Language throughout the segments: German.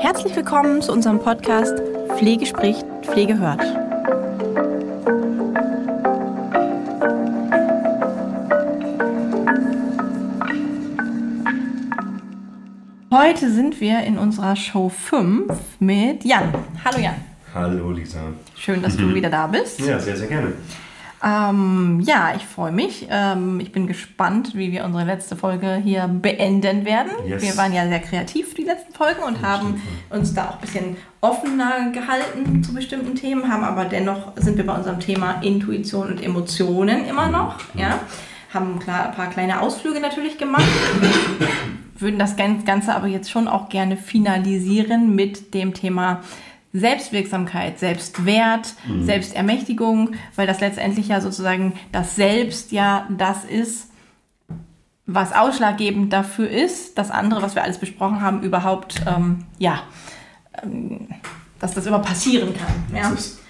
Herzlich willkommen zu unserem Podcast Pflege spricht, Pflege hört. Heute sind wir in unserer Show 5 mit Jan. Hallo Jan. Hallo Lisa. Schön, dass du wieder da bist. Ja, sehr, sehr gerne. Ähm, ja, ich freue mich. Ähm, ich bin gespannt, wie wir unsere letzte Folge hier beenden werden. Yes. Wir waren ja sehr kreativ die letzten Folgen und haben uns da auch ein bisschen offener gehalten zu bestimmten Themen, haben aber dennoch sind wir bei unserem Thema Intuition und Emotionen immer noch. Ja, haben klar, ein paar kleine Ausflüge natürlich gemacht. Würden das Ganze aber jetzt schon auch gerne finalisieren mit dem Thema Selbstwirksamkeit, Selbstwert, Mhm. Selbstermächtigung, weil das letztendlich ja sozusagen das Selbst ja das ist, was ausschlaggebend dafür ist, das andere, was wir alles besprochen haben, überhaupt, ähm, ja, ähm, dass das überhaupt passieren kann. Ja? Dass es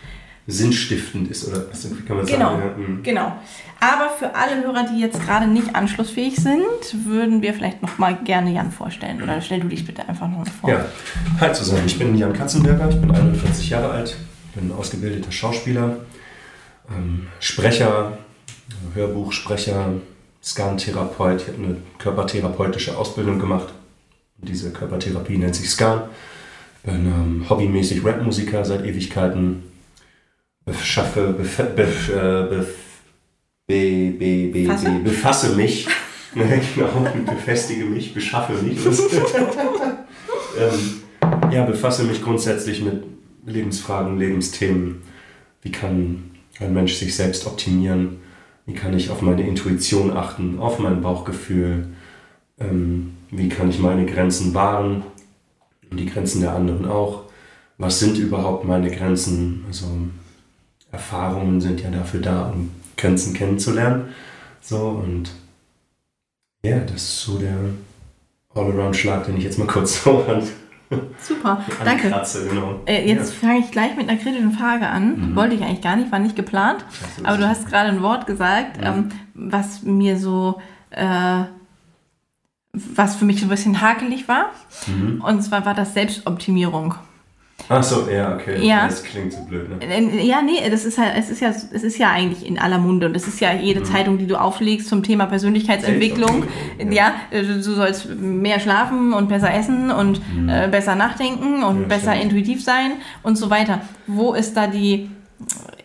sinnstiftend ist, oder was kann man Genau, sagen? Ja, mhm. genau. Aber für alle Hörer, die jetzt gerade nicht anschlussfähig sind, würden wir vielleicht noch mal gerne Jan vorstellen. Oder stell du dich bitte einfach noch mal vor. ja. Hi zusammen, ich bin Jan Katzenberger, ich bin 41 Jahre alt, bin ausgebildeter Schauspieler, ähm, Sprecher, Hörbuchsprecher, Scan-Therapeut. Ich habe eine körpertherapeutische Ausbildung gemacht. Diese Körpertherapie nennt sich Scan. Bin ähm, hobbymäßig Rapmusiker seit Ewigkeiten. Beschaffe, bef, bef, äh, bef, be, be, be, be, befasse mich. Genau, befestige mich, beschaffe mich. ähm, ja, befasse mich grundsätzlich mit Lebensfragen, Lebensthemen. Wie kann ein Mensch sich selbst optimieren? Wie kann ich auf meine Intuition achten, auf mein Bauchgefühl? Ähm, wie kann ich meine Grenzen wahren und die Grenzen der anderen auch? Was sind überhaupt meine Grenzen? Also Erfahrungen sind ja dafür da, um Grenzen kennenzulernen. So und ja, das ist so der All-Around-Schlag, den ich jetzt mal kurz so an, Super, danke. ankratze. Genau. Äh, jetzt fange ich gleich mit einer kritischen Frage an. Mhm. Wollte ich eigentlich gar nicht, war nicht geplant. Scheiße, Aber du hast gerade ein Wort gesagt, Ja. ähm, was mir so, äh, was für mich so ein bisschen hakelig war. Mhm. Und zwar war das Selbstoptimierung. Ach so, ja, okay. Ja. Das klingt so blöd, ne? Äh, Ja, nee, das ist halt, es ist ja, es ist ja eigentlich in aller Munde und es ist ja Mhm. jede Zeitung, die du auflegst zum Thema Persönlichkeitsentwicklung. Selbstoptimierung, Ja, äh, du sollst mehr schlafen und besser essen und äh, besser nachdenken und Mhm. Ja, besser stimmt. intuitiv sein und so weiter. Wo ist da die,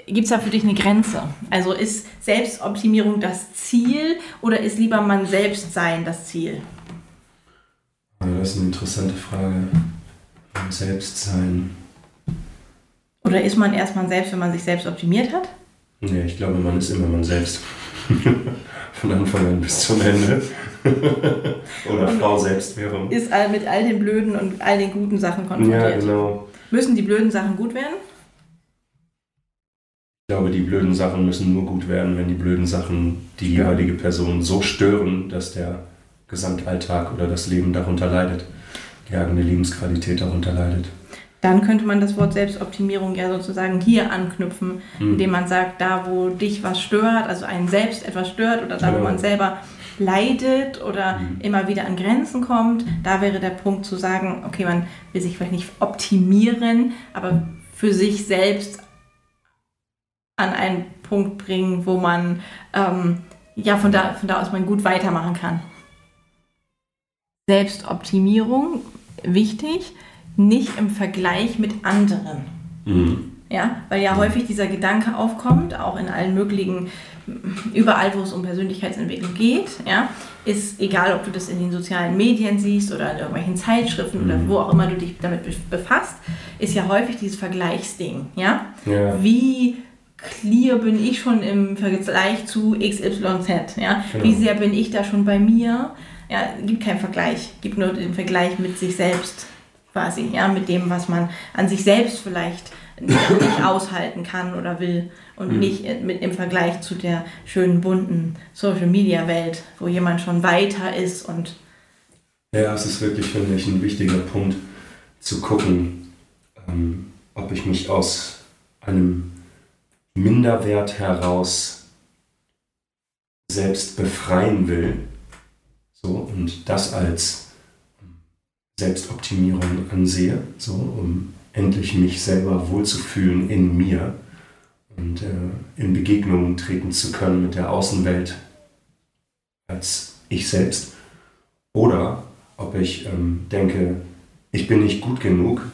gibt es da für dich eine Grenze? Also ist Selbstoptimierung das Ziel oder ist lieber man selbst sein das Ziel? Ja, Das ist eine interessante Frage. Selbstsein. Oder ist man erst man selbst, wenn man sich selbst optimiert hat? Nee, ich glaube, man ist immer man selbst. Von Anfang an bis zum Ende. Oder Frau Selbstwährung. Ist all, mit all den blöden und all den guten Sachen konfrontiert. Ja, genau. Müssen die blöden Sachen gut werden? Ich glaube, die blöden Sachen müssen nur gut werden, wenn die blöden Sachen die jeweilige Person so stören, dass der Gesamtalltag oder das Leben darunter leidet. Die eigene Lebensqualität darunter leidet. Dann könnte man das Wort Selbstoptimierung ja sozusagen hier anknüpfen, Mhm. indem man sagt, da wo dich was stört, also einen selbst etwas stört oder da wo Genau. man selber leidet oder Mhm. immer wieder an Grenzen kommt, da wäre der Punkt zu sagen, okay, man will sich vielleicht nicht optimieren, aber für sich selbst an einen Punkt bringen, wo man ähm, ja von da, von da aus man gut weitermachen kann. Selbstoptimierung, wichtig, nicht im Vergleich mit anderen. Mhm. Ja, weil ja häufig dieser Gedanke aufkommt, auch in allen möglichen, überall, wo es um Persönlichkeitsentwicklung geht, ja, ist egal, ob du das in den sozialen Medien siehst oder in irgendwelchen Zeitschriften oder Mhm. wo auch immer du dich damit be- befasst, ist ja häufig dieses Vergleichsding, ja. Ja. Wie clear bin ich schon im Vergleich zu XYZ, ja? Genau. Wie sehr bin ich da schon bei mir? Ja, gibt keinen Vergleich, gibt nur den Vergleich mit sich selbst quasi, ja, mit dem, was man an sich selbst vielleicht nicht, aushalten kann oder will und Mhm. nicht mit im Vergleich zu der schönen bunten Social Media Welt, wo jemand schon weiter ist und Ja, es ist wirklich, finde ich, ein wichtiger Punkt zu gucken, ähm, ob ich mich aus einem Minderwert heraus selbst befreien will. So, und das als Selbstoptimierung ansehe, so um endlich mich selber wohlzufühlen in mir und äh, in Begegnungen treten zu können mit der Außenwelt als ich selbst. Oder ob ich ähm, denke, ich bin nicht gut genug,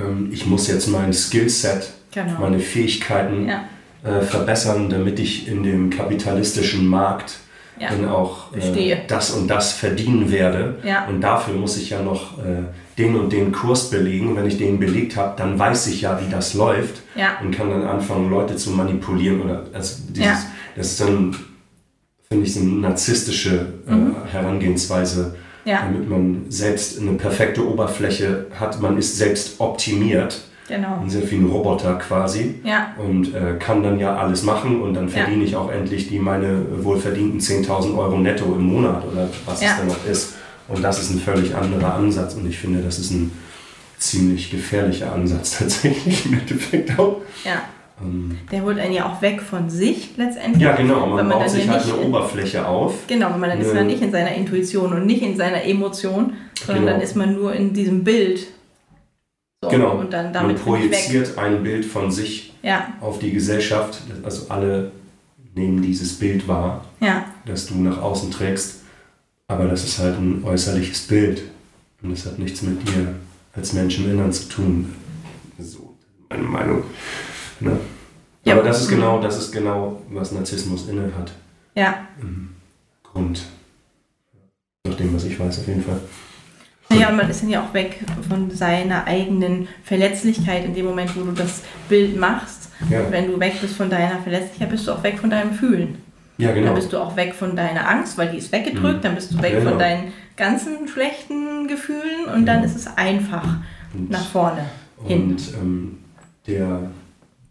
ähm, ich muss jetzt mein Skillset, genau. meine Fähigkeiten ja. äh, verbessern, damit ich in dem kapitalistischen Markt ja. dann auch äh, das und das verdienen werde. Ja. Und dafür muss ich ja noch äh, den und den Kurs belegen. Wenn ich den belegt habe, dann weiß ich ja, wie das läuft ja. und kann dann anfangen, Leute zu manipulieren. Oder also dieses, Das ist dann, finde ich, so eine narzisstische äh, mhm. Herangehensweise, damit man selbst eine perfekte Oberfläche hat. Man ist selbst optimiert Genau. Ein sehr viel ein Roboter quasi. Ja. Und äh, kann dann ja alles machen und dann verdiene ja. ich auch endlich die meine wohlverdienten 10.000 Euro netto im Monat oder was ja. es dann noch ist. Und das ist ein völlig anderer Ansatz und ich finde, das ist ein ziemlich gefährlicher Ansatz tatsächlich im Endeffekt auch. Ja. Ähm, der holt einen ja auch weg von sich letztendlich. Ja, genau. Man, man baut sich halt eine Oberfläche auf. Genau, wenn man dann ist man nicht in seiner Intuition und nicht in seiner Emotion, sondern genau. dann ist man nur in diesem Bild so, genau. Und dann damit Man projiziert ein Bild von sich ja. auf die Gesellschaft. Also alle nehmen dieses Bild wahr, ja. das du nach außen trägst. Aber das ist halt ein äußerliches Bild. Und das hat nichts mit dir als Mensch im Innern zu tun. So, meine Meinung. Ne? Ja, aber das ist genau, das ist genau, was Narzissmus inne hat. Ja. Grund. Nach dem, was ich weiß, auf jeden Fall. Naja, man ist dann ja auch weg von seiner eigenen Verletzlichkeit in dem Moment, wo du das Bild machst. Ja. Wenn du weg bist von deiner Verletzlichkeit, bist du auch weg von deinem Fühlen. Ja, genau. Dann bist du auch weg von deiner Angst, weil die ist weggedrückt. Mhm. Dann bist du weg genau. von deinen ganzen schlechten Gefühlen und dann ist es einfach und, nach vorne hin. Und ähm, der,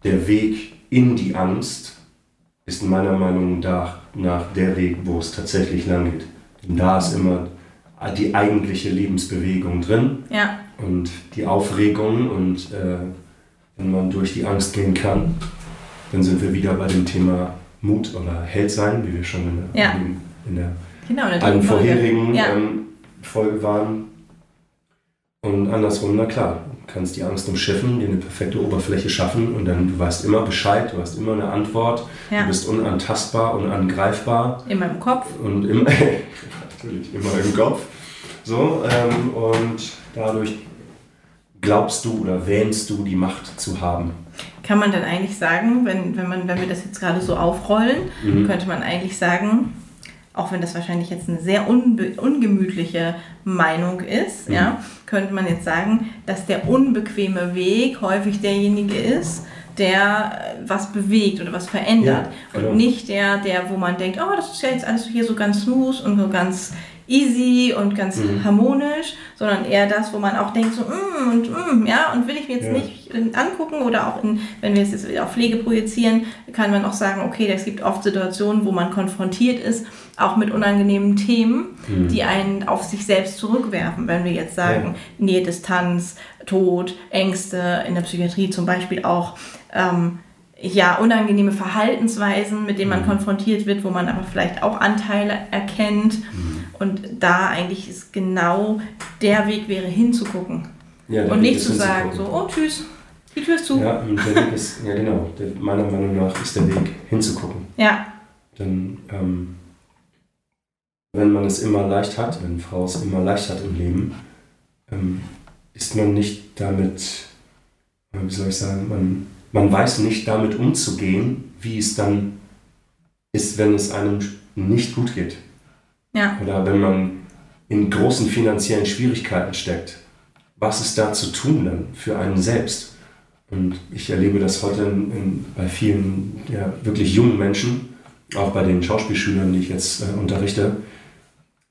der Weg in die Angst ist meiner Meinung nach, nach der Weg, wo es tatsächlich lang geht. Denn da ist immer die eigentliche Lebensbewegung drin ja. und die Aufregung und äh, wenn man durch die Angst gehen kann, dann sind wir wieder bei dem Thema Mut oder Held sein, wie wir schon in der, ja. in, in der, genau, in der vorherigen ja. ähm, Folge waren. Und andersrum, na klar, du kannst die Angst umschiffen, dir eine perfekte Oberfläche schaffen und dann du weißt immer Bescheid, du hast immer eine Antwort, du bist unantastbar, unangreifbar. Immer im Kopf. Und immer, natürlich immer im Kopf. So, ähm, und dadurch glaubst du oder wähnst du die Macht zu haben. Kann man dann eigentlich sagen, wenn, wenn, man, wenn wir das jetzt gerade so aufrollen, mhm. könnte man eigentlich sagen, auch wenn das wahrscheinlich jetzt eine sehr ungemütliche Meinung ist, mhm. ja, könnte man jetzt sagen, dass der unbequeme Weg häufig derjenige ist, der was bewegt oder was verändert ja, genau. und nicht der, der, wo man denkt, oh, das ist ja jetzt alles hier so ganz smooth und so ganz easy und ganz mhm. harmonisch, sondern eher das, wo man auch denkt so, mm, und mm, ja, und will ich mir jetzt ja. nicht angucken oder auch in, wenn wir es jetzt auf Pflege projizieren, kann man auch sagen, okay, es gibt oft Situationen, wo man konfrontiert ist, auch mit unangenehmen Themen, mhm. die einen auf sich selbst zurückwerfen. Wenn wir jetzt sagen, ja. Nähe, Distanz, Tod, Ängste, in der Psychiatrie zum Beispiel auch, ähm, ja, unangenehme Verhaltensweisen, mit denen man mhm. konfrontiert wird, wo man aber vielleicht auch Anteile erkennt. Mhm. Und da eigentlich ist genau der Weg wäre, hinzugucken. Ja, und nicht zu sagen, so, oh tschüss, die Tür ist zu. Ja, der Weg ist, ja genau, der, meiner Meinung nach ist der Weg, hinzugucken. Ja. Dann, ähm, wenn man es immer leicht hat, wenn Frau es immer leicht hat im Leben, ähm, ist man nicht damit, wie soll ich sagen, man man weiß nicht damit umzugehen, wie es dann ist, wenn es einem nicht gut geht. Ja. Oder wenn man in großen finanziellen Schwierigkeiten steckt. Was ist da zu tun dann für einen selbst? Und ich erlebe das heute in, in, bei vielen ja, wirklich jungen Menschen, auch bei den Schauspielschülern, die ich jetzt äh, unterrichte.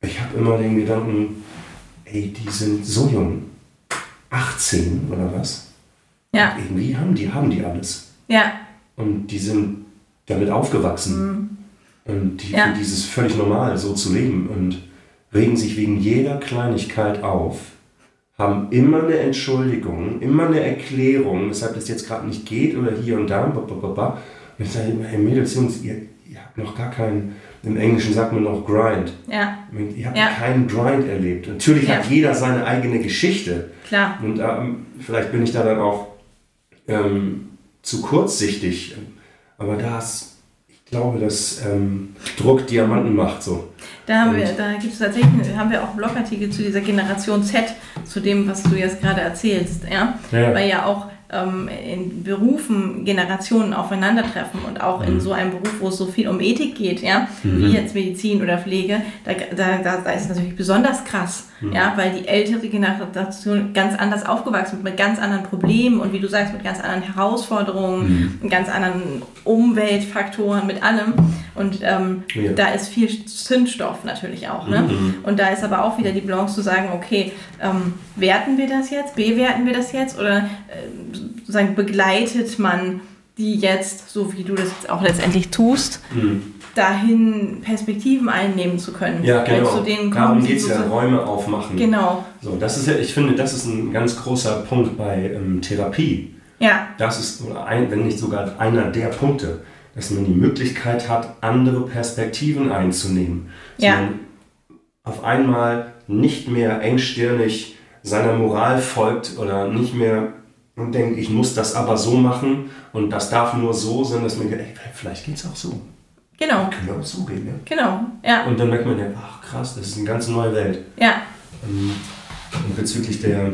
Ich habe immer den Gedanken, ey, die sind so jung, 18 oder was? Ja. Und irgendwie haben die, haben die alles. Ja. Und die sind damit aufgewachsen. Mhm. Und die, ja. für dieses völlig normal, so zu leben. Und regen sich wegen jeder Kleinigkeit auf, haben immer eine Entschuldigung, immer eine Erklärung, weshalb das jetzt gerade nicht geht oder hier und da. Und ich sage immer, hey Mädels, Jungs, ihr, ihr habt noch gar kein im Englischen sagt man noch Grind. Ja. Ich habe Ja. keinen Grind erlebt. Natürlich Ja. hat jeder seine eigene Geschichte. Klar. Und ähm, vielleicht bin ich da dann auch ähm, zu kurzsichtig. Aber das, glaube, dass ähm, Druck Diamanten macht so. Da haben wir, da gibt es tatsächlich, haben wir auch Blogartikel zu dieser Generation Z, zu dem, was du jetzt gerade erzählst, ja. Ja. Weil ja auch ähm, in Berufen Generationen aufeinandertreffen und auch in so einem Beruf, wo es so viel um Ethik geht, ja, wie jetzt Medizin oder Pflege, da, da, da, da ist es natürlich besonders krass, ja, weil die ältere Generation ganz anders aufgewachsen ist, mit ganz anderen Problemen und wie du sagst, mit ganz anderen Herausforderungen, mit ganz anderen Umweltfaktoren, mit allem. Und ähm, Ja. da ist viel Zündstoff natürlich auch. Ne? Mhm. Und da ist aber auch wieder die Balance zu sagen, okay, ähm, werten wir das jetzt, bewerten wir das jetzt oder äh, sozusagen begleitet man die jetzt, so wie du das jetzt auch letztendlich tust, dahin Perspektiven einnehmen zu können. Ja, genau. zu denen Darum geht es ja, Räume aufmachen. Genau, So, das ist ja, ich finde, das ist ein ganz großer Punkt bei ähm, Therapie. ja, Das ist, ein, wenn nicht sogar einer der Punkte, dass man die Möglichkeit hat, andere Perspektiven einzunehmen. Dass Ja. man auf einmal nicht mehr engstirnig seiner Moral folgt oder nicht mehr und denkt, ich muss das aber so machen und das darf nur so, sondern dass man denkt, ey, vielleicht geht es auch so. genau, Können wir auch so gehen, ja? genau, ja, Und dann merkt man ja, ach krass, das ist eine ganz neue Welt. ja, Ähm, Und bezüglich der,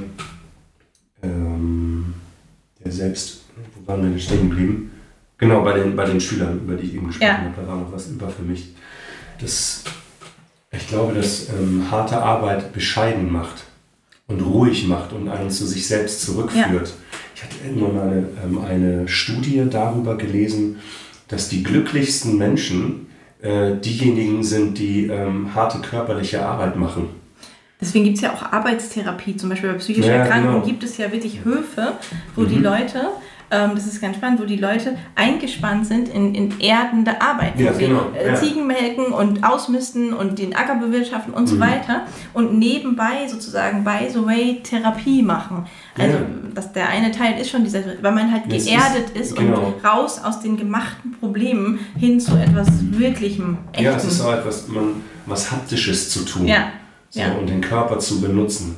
ähm, der Selbst, wo waren wir denn stehen geblieben? Genau, bei den, bei den Schülern, über die ich eben gesprochen Ja. habe, da war noch was über für mich. Das, ich glaube, dass ähm, harte Arbeit bescheiden macht und ruhig macht und einen zu sich selbst zurückführt. Ich hatte irgendwann mal eine, ähm, eine Studie darüber gelesen, dass die glücklichsten Menschen äh, diejenigen sind, die ähm, harte körperliche Arbeit machen. Deswegen gibt es ja auch Arbeitstherapie. Zum Beispiel bei psychisch Ja, Erkrankungen genau. gibt es ja wirklich Höfe, wo die Leute, ähm, das ist ganz spannend, wo die Leute eingespannt sind in, in erdende Arbeit, wo Ja, sie genau, äh, ja. Ziegen melken und ausmisten und den Acker bewirtschaften und so weiter und nebenbei sozusagen by the way Therapie machen. Also Ja. das, der eine Teil ist schon dieser, weil man halt Das ist- geerdet ist, genau. und raus aus den gemachten Problemen hin zu etwas Wirklichem, Echten. Ja, es ist auch etwas, man, was Haptisches zu tun. Ja, So. Und den Körper zu benutzen.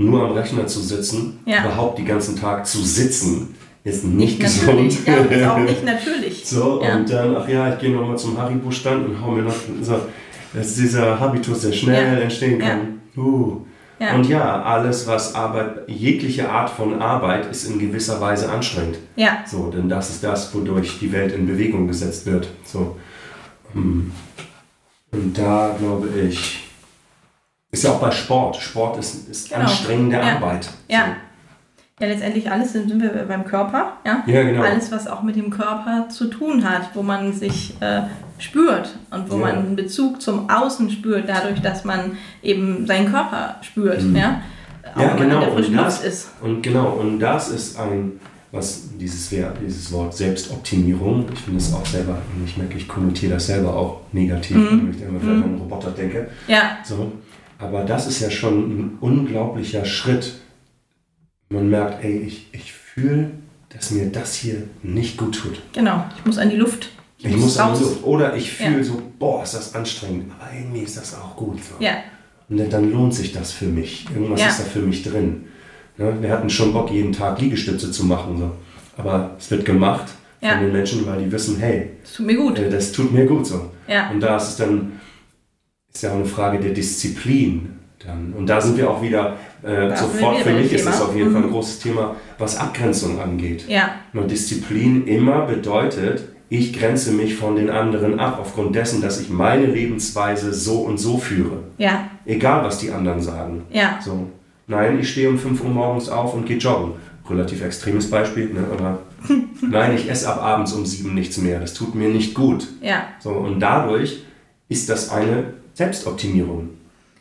Nur am Rechner zu sitzen, überhaupt den ganzen Tag zu sitzen, ist nicht Natürlich, gesund. ja, ist auch nicht natürlich. so, ja. und dann, ach ja, ich gehe nochmal zum Haribo-Stand und hau mir noch so, dass dieser Habitus sehr schnell Ja. entstehen kann. Uh. Ja. Und ja, alles, was Arbeit, jegliche Art von Arbeit ist in gewisser Weise anstrengend. Ja, So, denn das ist das, wodurch die Welt in Bewegung gesetzt wird. So. Hm. Und da glaube ich, ist ja auch bei Sport. Sport ist, ist Genau. anstrengende Ja. Arbeit. ja. Ja, letztendlich alles sind, sind wir beim Körper. Ja? Ja, genau. Alles, was auch mit dem Körper zu tun hat, wo man sich äh, spürt und wo Ja. man einen Bezug zum Außen spürt, dadurch, dass man eben seinen Körper spürt. Ja? Auch Mhm. Ja, wenn in der genau. frischen Und das, ist. und genau. Und das ist ein, was dieses, dieses Wort Selbstoptimierung, ich finde es auch selber, ich merke, ich konnotiere das selber auch negativ, Mhm. wenn ich immer vielleicht an einen Roboter denke. Ja, So. Aber das ist ja schon ein unglaublicher Schritt. Man merkt, ey, ich, ich fühle, dass mir das hier nicht gut tut. genau. Ich muss an die Luft. Ich muss an die Luft. Oder ich fühle Ja. so, boah, ist das anstrengend. Aber irgendwie ist das auch gut. So. Ja, Und dann- lohnt sich das für mich. Irgendwas Ja. ist da für mich drin. Ne? Wir hatten schon Bock, jeden Tag Liegestütze zu machen. So. Aber es wird gemacht Ja. von den Menschen, weil die wissen, hey, das tut mir gut. äh, das tut mir gut so. Ja. Und da ist es dann, ist ja auch eine Frage der Disziplin. Dann. Und da sind wir auch wieder, äh, sofort für mich ist das auf jeden Fall ein Mhm. großes Thema, was Abgrenzung angeht. Ja, Nur Disziplin immer bedeutet, ich grenze mich von den anderen ab, aufgrund dessen, dass ich meine Lebensweise so und so führe. ja, Egal, was die anderen sagen. ja, So. Nein, ich stehe um 5 Uhr morgens auf und gehe joggen. Relativ extremes Beispiel, ne? aber nein, ich esse ab abends um 7 nichts mehr. Das tut mir nicht gut. ja. So, und dadurch ist das eine Selbstoptimierung,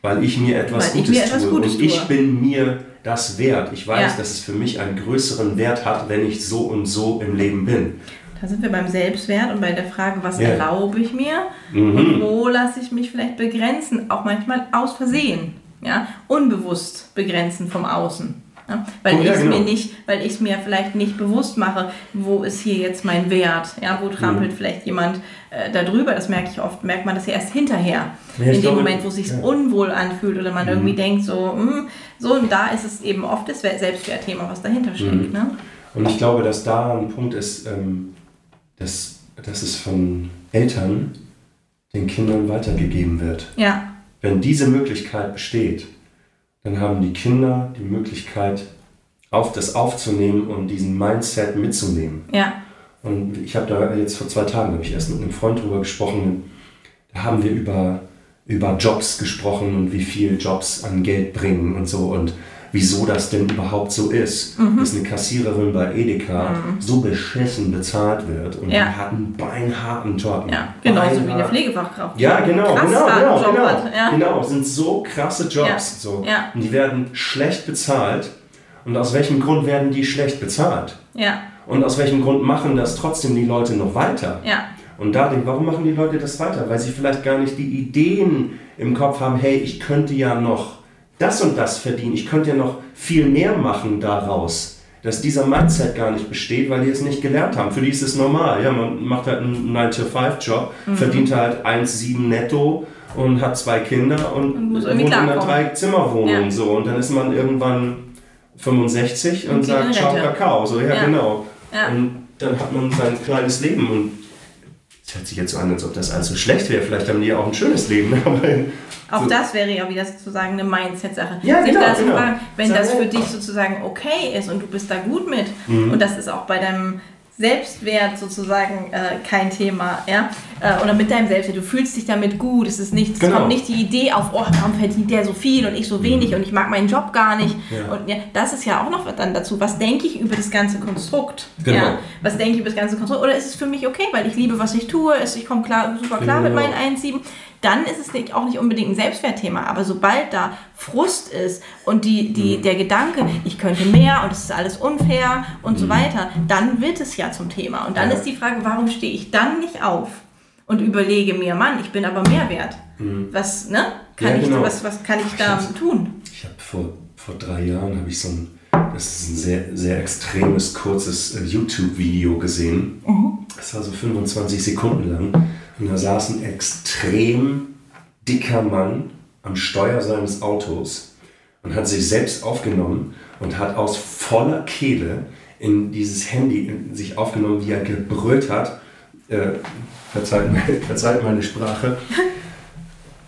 weil ich mir etwas Weil ich Gutes mir etwas tue Gutes und ich tue. bin mir das wert. Ich weiß, Ja. dass es für mich einen größeren Wert hat, wenn ich so und so im Leben bin. Da sind wir beim Selbstwert und bei der Frage, was Ja. erlaube ich mir Mhm. und wo lasse ich mich vielleicht begrenzen, auch manchmal aus Versehen, ja, unbewusst begrenzen vom Außen. Ja? Weil Oh, ja, ich es genau. mir nicht, weil ich es mir vielleicht nicht bewusst mache, wo ist hier jetzt mein Wert? Ja, wo trampelt Mhm. vielleicht jemand äh, da drüber? Das merke ich oft, merkt man das ja erst hinterher. Ja, in dem glaube, Moment, wo es sich ja. unwohl anfühlt oder man Mhm. irgendwie denkt, so, hm, so und da ist es eben oft das Selbstwertthema, was dahinter steckt. Mhm. Ne? Und ich glaube, dass da ein Punkt ist, ähm, dass, dass es von Eltern den Kindern weitergegeben wird. Ja, Wenn diese Möglichkeit besteht, dann haben die Kinder die Möglichkeit, auf das aufzunehmen und diesen Mindset mitzunehmen. ja, Und ich habe da jetzt vor zwei Tagen, habe ich erst mit einem Freund drüber gesprochen, da haben wir über, über Jobs gesprochen und wie viel Jobs an Geld bringen und so. Und wieso das denn überhaupt so ist, Mhm. dass eine Kassiererin bei Edeka so beschissen bezahlt wird und Ja. die hat einen beinharten Job. ja. Genauso wie eine Pflegefachkraft. ja, genau, Krass genau, genau, Job genau, ja. genau. Sind so krasse Jobs. Ja, So. Und die werden schlecht bezahlt. Und aus welchem Grund werden die schlecht bezahlt? Ja, Und aus welchem Grund machen das trotzdem die Leute noch weiter? ja, Und da denke warum machen die Leute das weiter? Weil sie vielleicht gar nicht die Ideen im Kopf haben, hey, ich könnte ja noch das und das verdienen, ich könnte ja noch viel mehr machen daraus. Dass dieser Mindset gar nicht besteht, weil die es nicht gelernt haben. Für die ist es normal. Ja, man macht halt einen 9-to-5-Job, Mhm. verdient halt 1,7 netto und hat zwei Kinder und, Und wohnt in einer. Drei-Zimmer-Wohnung. Ja. So. Und dann ist man irgendwann 65 und, Und sagt, ciao. Kakao. So, ja, Ja. genau. Ja. Und dann hat man sein kleines Leben und es hört sich jetzt so an, als ob das alles so schlecht wäre. Vielleicht haben die ja auch ein schönes Leben. Auch so, das wäre ja wieder sozusagen eine Mindset-Sache. Ja, Sich genau, genau. fragen, wenn Sagen das für dich sozusagen okay ist und du bist da gut mit Mhm. und das ist auch bei deinem Selbstwert sozusagen äh, kein Thema, ja, äh, oder mit deinem Selbstwert, du fühlst dich damit gut, es ist nicht, es Genau. kommt nicht die Idee auf, oh, warum verdient der so viel und ich so wenig und ich mag meinen Job gar nicht? Ja. und ja, das ist ja auch noch dann dazu, was denke ich über das ganze Konstrukt, Genau. ja, was denke ich über das ganze Konstrukt, oder ist es für mich okay, weil ich liebe, was ich tue, ich komme klar, super klar mit Genau. meinen 1,7, dann ist es nicht, auch nicht unbedingt ein Selbstwertthema. Aber sobald da Frust ist und die, die, der Gedanke, ich könnte mehr und es ist alles unfair und so weiter, dann wird es ja zum Thema. Und dann ist die Frage, warum stehe ich dann nicht auf und überlege mir, Mann, ich bin aber mehr wert. Was, ne? Kann Ja, ich, genau. was, was kann ich da Stimmt. tun? ich habe vor, vor drei Jahren habe ich so ein, das ist ein sehr, sehr extremes, kurzes äh, YouTube-Video gesehen. Das war so 25 Sekunden lang. Und da saß ein extrem dicker Mann am Steuer seines Autos und hat sich selbst aufgenommen und hat aus voller Kehle in dieses Handy in sich aufgenommen, wie er gebrüllt hat. Äh, verzeiht, meine, verzeiht meine Sprache.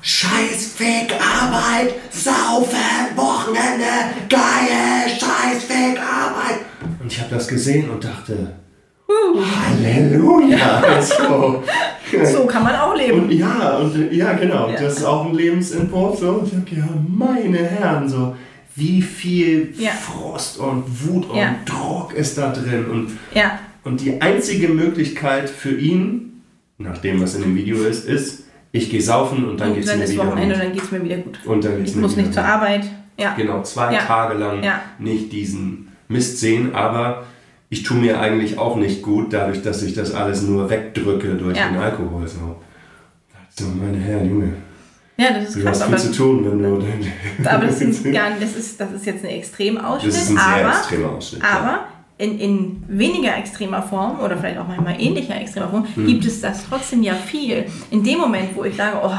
Scheiß Fick, Arbeit, Saufen, Wochenende, geil, Scheiß Fick, Arbeit. Und ich habe das gesehen und dachte, Halleluja. Also, So kann man auch leben. und ja, und ja, genau, Ja. das ist auch ein Lebensentwurf. So. Und ich denke, ja, meine Herren, so wie viel Ja. Frost und Wut und Ja. Druck ist da drin. Und, und die einzige Möglichkeit für ihn, nach dem, was in dem Video ist, ist, ich gehe saufen und dann und geht's dann mir ist wieder Wochenende und gut. dann geht es mir wieder gut. Und dann geht's Ich mir muss wieder nicht zur gut. Arbeit. Ja, Genau, zwei. Tage lang nicht diesen Mist sehen, aber ich tue mir eigentlich auch nicht gut, dadurch, dass ich das alles nur wegdrücke durch Ja. den Alkohol. So. So, meine Herren, Junge, ja das ist du krass. hast viel Aber, zu tun, wenn du... aber das, sind gar, das, ist, das ist jetzt ein Extremausschnitt. Das ist ein sehr aber extremer Ausschnitt. ja. Aber in, in weniger extremer Form oder vielleicht auch manchmal ähnlicher extremer Form Hm. gibt es das trotzdem ja viel. In dem Moment, wo ich sage, oh,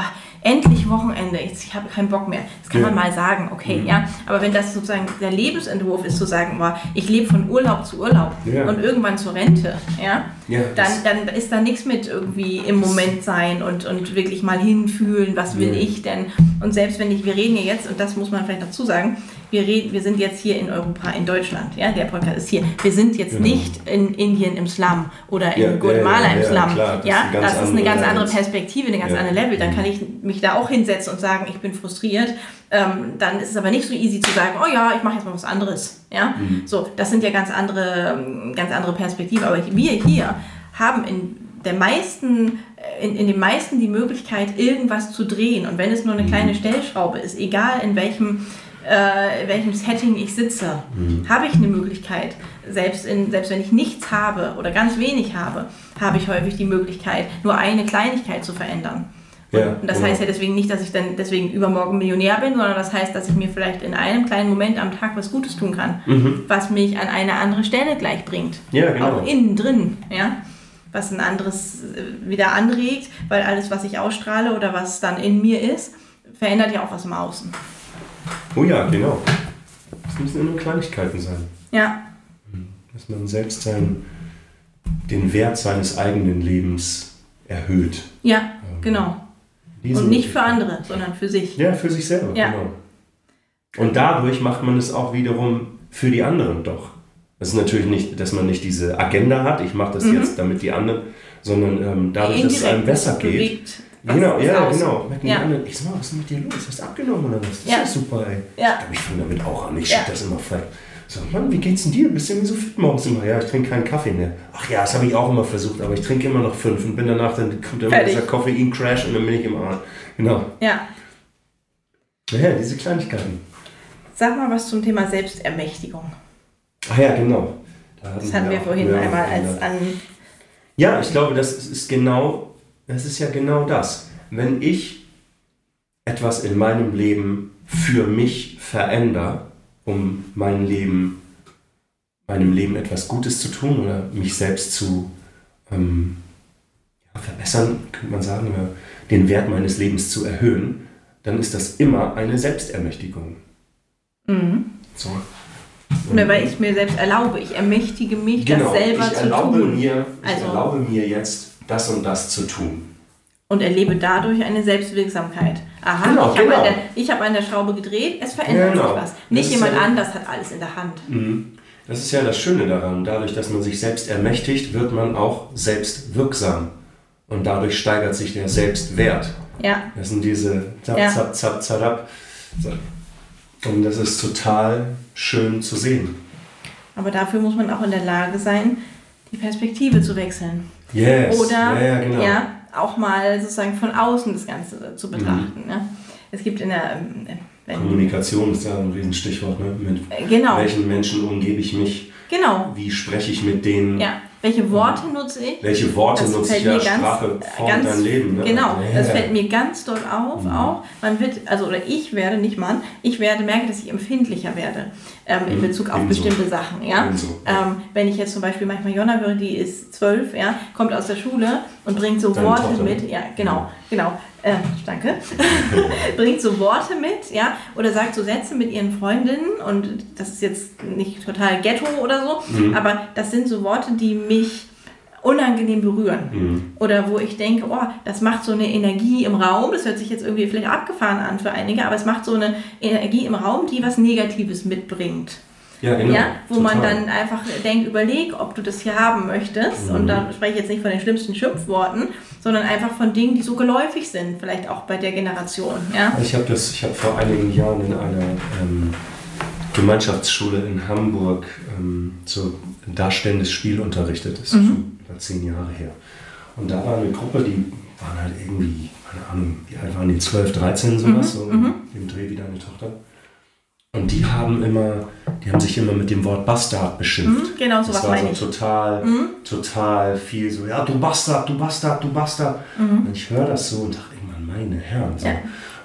endlich Wochenende, jetzt, ich habe keinen Bock mehr. Das kann Ja. Man mal sagen, okay, ja. Aber wenn das sozusagen der Lebensentwurf ist, zu sagen, boah, ich lebe von Urlaub zu Urlaub Ja. und irgendwann zur Rente, ja, Ja, dann, dann ist da nichts mit irgendwie im Moment sein und, und wirklich mal hinfühlen, was will Nee. ich denn? Und selbst wenn ich, wir reden ja jetzt, und das muss man vielleicht dazu sagen, wir, reden, wir sind jetzt hier in Europa, in Deutschland, ja, der Podcast ist hier. Wir sind jetzt Genau. nicht in Indien im Slum oder in Ja, ja, Guatemala ja, im ja, Slum. klar, das ja, ist eine ganz das ist eine andere ganz andere. Perspektive, eine ganz Ja. andere Level. Dann kann ich mich da auch hinsetzen und sagen, ich bin frustriert. Ähm, dann ist es aber nicht so easy zu sagen, oh ja, ich mache jetzt mal was anderes. Ja, Mhm. so, das sind ja ganz andere, ganz andere Perspektiven. Aber wir hier haben in der meisten, äh, in, in den meisten die Möglichkeit, irgendwas zu drehen. Und wenn es nur eine kleine Stellschraube ist, egal in welchem, äh, in welchem Setting ich sitze, habe ich eine Möglichkeit. Selbst, in, selbst wenn ich nichts habe oder ganz wenig habe, habe ich häufig die Möglichkeit, nur eine Kleinigkeit zu verändern. Ja, und das genau. heißt ja deswegen nicht, dass ich dann deswegen übermorgen Millionär bin, sondern das heißt, dass ich mir vielleicht in einem kleinen Moment am Tag was Gutes tun kann, mhm. was mich an eine andere Stelle gleich bringt. Ja, genau. Auch innen drin, ja. Was ein anderes äh, wieder anregt, weil alles, was ich ausstrahle oder was dann in mir ist, verändert ja auch was im Außen. Oh ja, genau. Das müssen nur Kleinigkeiten sein. Ja. Dass man selbst sein, den Wert seines eigenen Lebens erhöht. Ja, ähm, genau und nicht für andere, sondern für sich. Ja, für sich selber, ja. genau. Und dadurch macht man es auch wiederum für die anderen doch. Das ist natürlich nicht, dass man nicht diese Agenda hat, ich mache das mhm. jetzt damit die anderen, sondern ähm, dadurch, Indirekt dass es einem besser geht. Genau, ja, aus. genau. Ja. Anderen, ich sag mal, was ist mit dir los? Hast du abgenommen oder was? Das ja. ist ja super, ey. Ja. Ich fange damit auch an. Ich ja. das immer vielleicht. So, Mann, wie geht's denn dir? Bist du irgendwie so fit morgens immer? Ja, ich trinke keinen Kaffee mehr. Ach ja, das habe ich auch immer versucht, aber ich trinke immer noch fünf und bin danach, dann kommt immer dieser Koffein-Crash und dann bin ich im Arsch. Genau. Ja. Naja, diese Kleinigkeiten. Sag mal was zum Thema Selbstermächtigung. Ach ja, genau. Da das hatten wir, wir vorhin einmal als an. Ja, ich glaube, das ist genau, das ist ja genau das. Wenn ich etwas in meinem Leben für mich verändere, um mein Leben, meinem Leben etwas Gutes zu tun oder mich selbst zu ähm, ja, verbessern, könnte man sagen, oder den Wert meines Lebens zu erhöhen, dann ist das immer eine Selbstermächtigung. Mhm. So. Oder weil ich mir selbst erlaube, ich ermächtige mich, genau, das selber ich zu tun. Mir, ich also, erlaube mir jetzt, das und das zu tun. Und erlebe dadurch eine Selbstwirksamkeit. Aha, genau, ich habe genau. an, hab an, der Schraube gedreht, es verändert genau. sich was. Nicht jemand ja, anders hat alles in der Hand. Mhm. Das ist ja das Schöne daran. Dadurch, dass man sich selbst ermächtigt, wird man auch selbst wirksam. Und dadurch steigert sich der Selbstwert. Ja. Das sind diese zap, ja. zap, zap, zap. Und das ist total schön zu sehen. Aber dafür muss man auch in der Lage sein, die Perspektive zu wechseln. Yes. Oder ja, ja, genau. ja, auch mal sozusagen von außen das Ganze zu betrachten. Mhm. Ne? Es gibt in der ähm, Kommunikation ist ja ein Riesenstichwort. Ne? Mit äh, genau. welchen Menschen umgebe ich mich? Genau. Wie spreche ich mit denen? Ja. Welche Worte nutze ich? Welche Worte das nutze ich? Ja, Sprache formt dein Leben. Ne? Genau, ja. das fällt mir ganz doll auf. Mhm. Auch man wird, also oder ich werde, nicht Mann, ich werde merke, dass ich empfindlicher werde ähm, in mhm. Bezug auf Ebenso. bestimmte Sachen. Ja? Ähm, wenn ich jetzt zum Beispiel manchmal Jonna höre, die ist zwölf, ja, kommt aus der Schule und bringt so Deine Worte Tochter. mit. Ja, genau, genau. Äh, danke. bringt so Worte mit, ja, oder sagt so Sätze mit ihren Freundinnen und das ist jetzt nicht total Ghetto oder so, mhm. aber das sind so Worte, die mich unangenehm berühren. Mhm. Oder wo ich denke, oh, das macht so eine Energie im Raum, das hört sich jetzt irgendwie vielleicht abgefahren an für einige, aber es macht so eine Energie im Raum, die was Negatives mitbringt. Ja, genau. Ja, wo Total. man dann einfach denkt, überleg, ob du das hier haben möchtest. Mhm. Und da spreche ich jetzt nicht von den schlimmsten Schimpfworten, sondern einfach von Dingen, die so geläufig sind, vielleicht auch bei der Generation. Ja? Ich habe das, ich habe vor einigen Jahren in einer ähm, Gemeinschaftsschule in Hamburg ähm, so darstellendes Spiel unterrichtet. Das ist mhm. schon über zehn Jahre her. Und da war eine Gruppe, die waren halt irgendwie, keine Ahnung, wie alt waren die, 12, 13 sowas, mhm. so mhm. im Dreh wie deine Tochter. Und die haben immer, die haben sich immer mit dem Wort Bastard beschimpft. Mhm, genau, so was meine so ich. total, mhm. total viel so, ja, du Bastard, du Bastard, du Bastard. Mhm. Und ich höre das so und dachte irgendwann, meine Herren. So. Ja.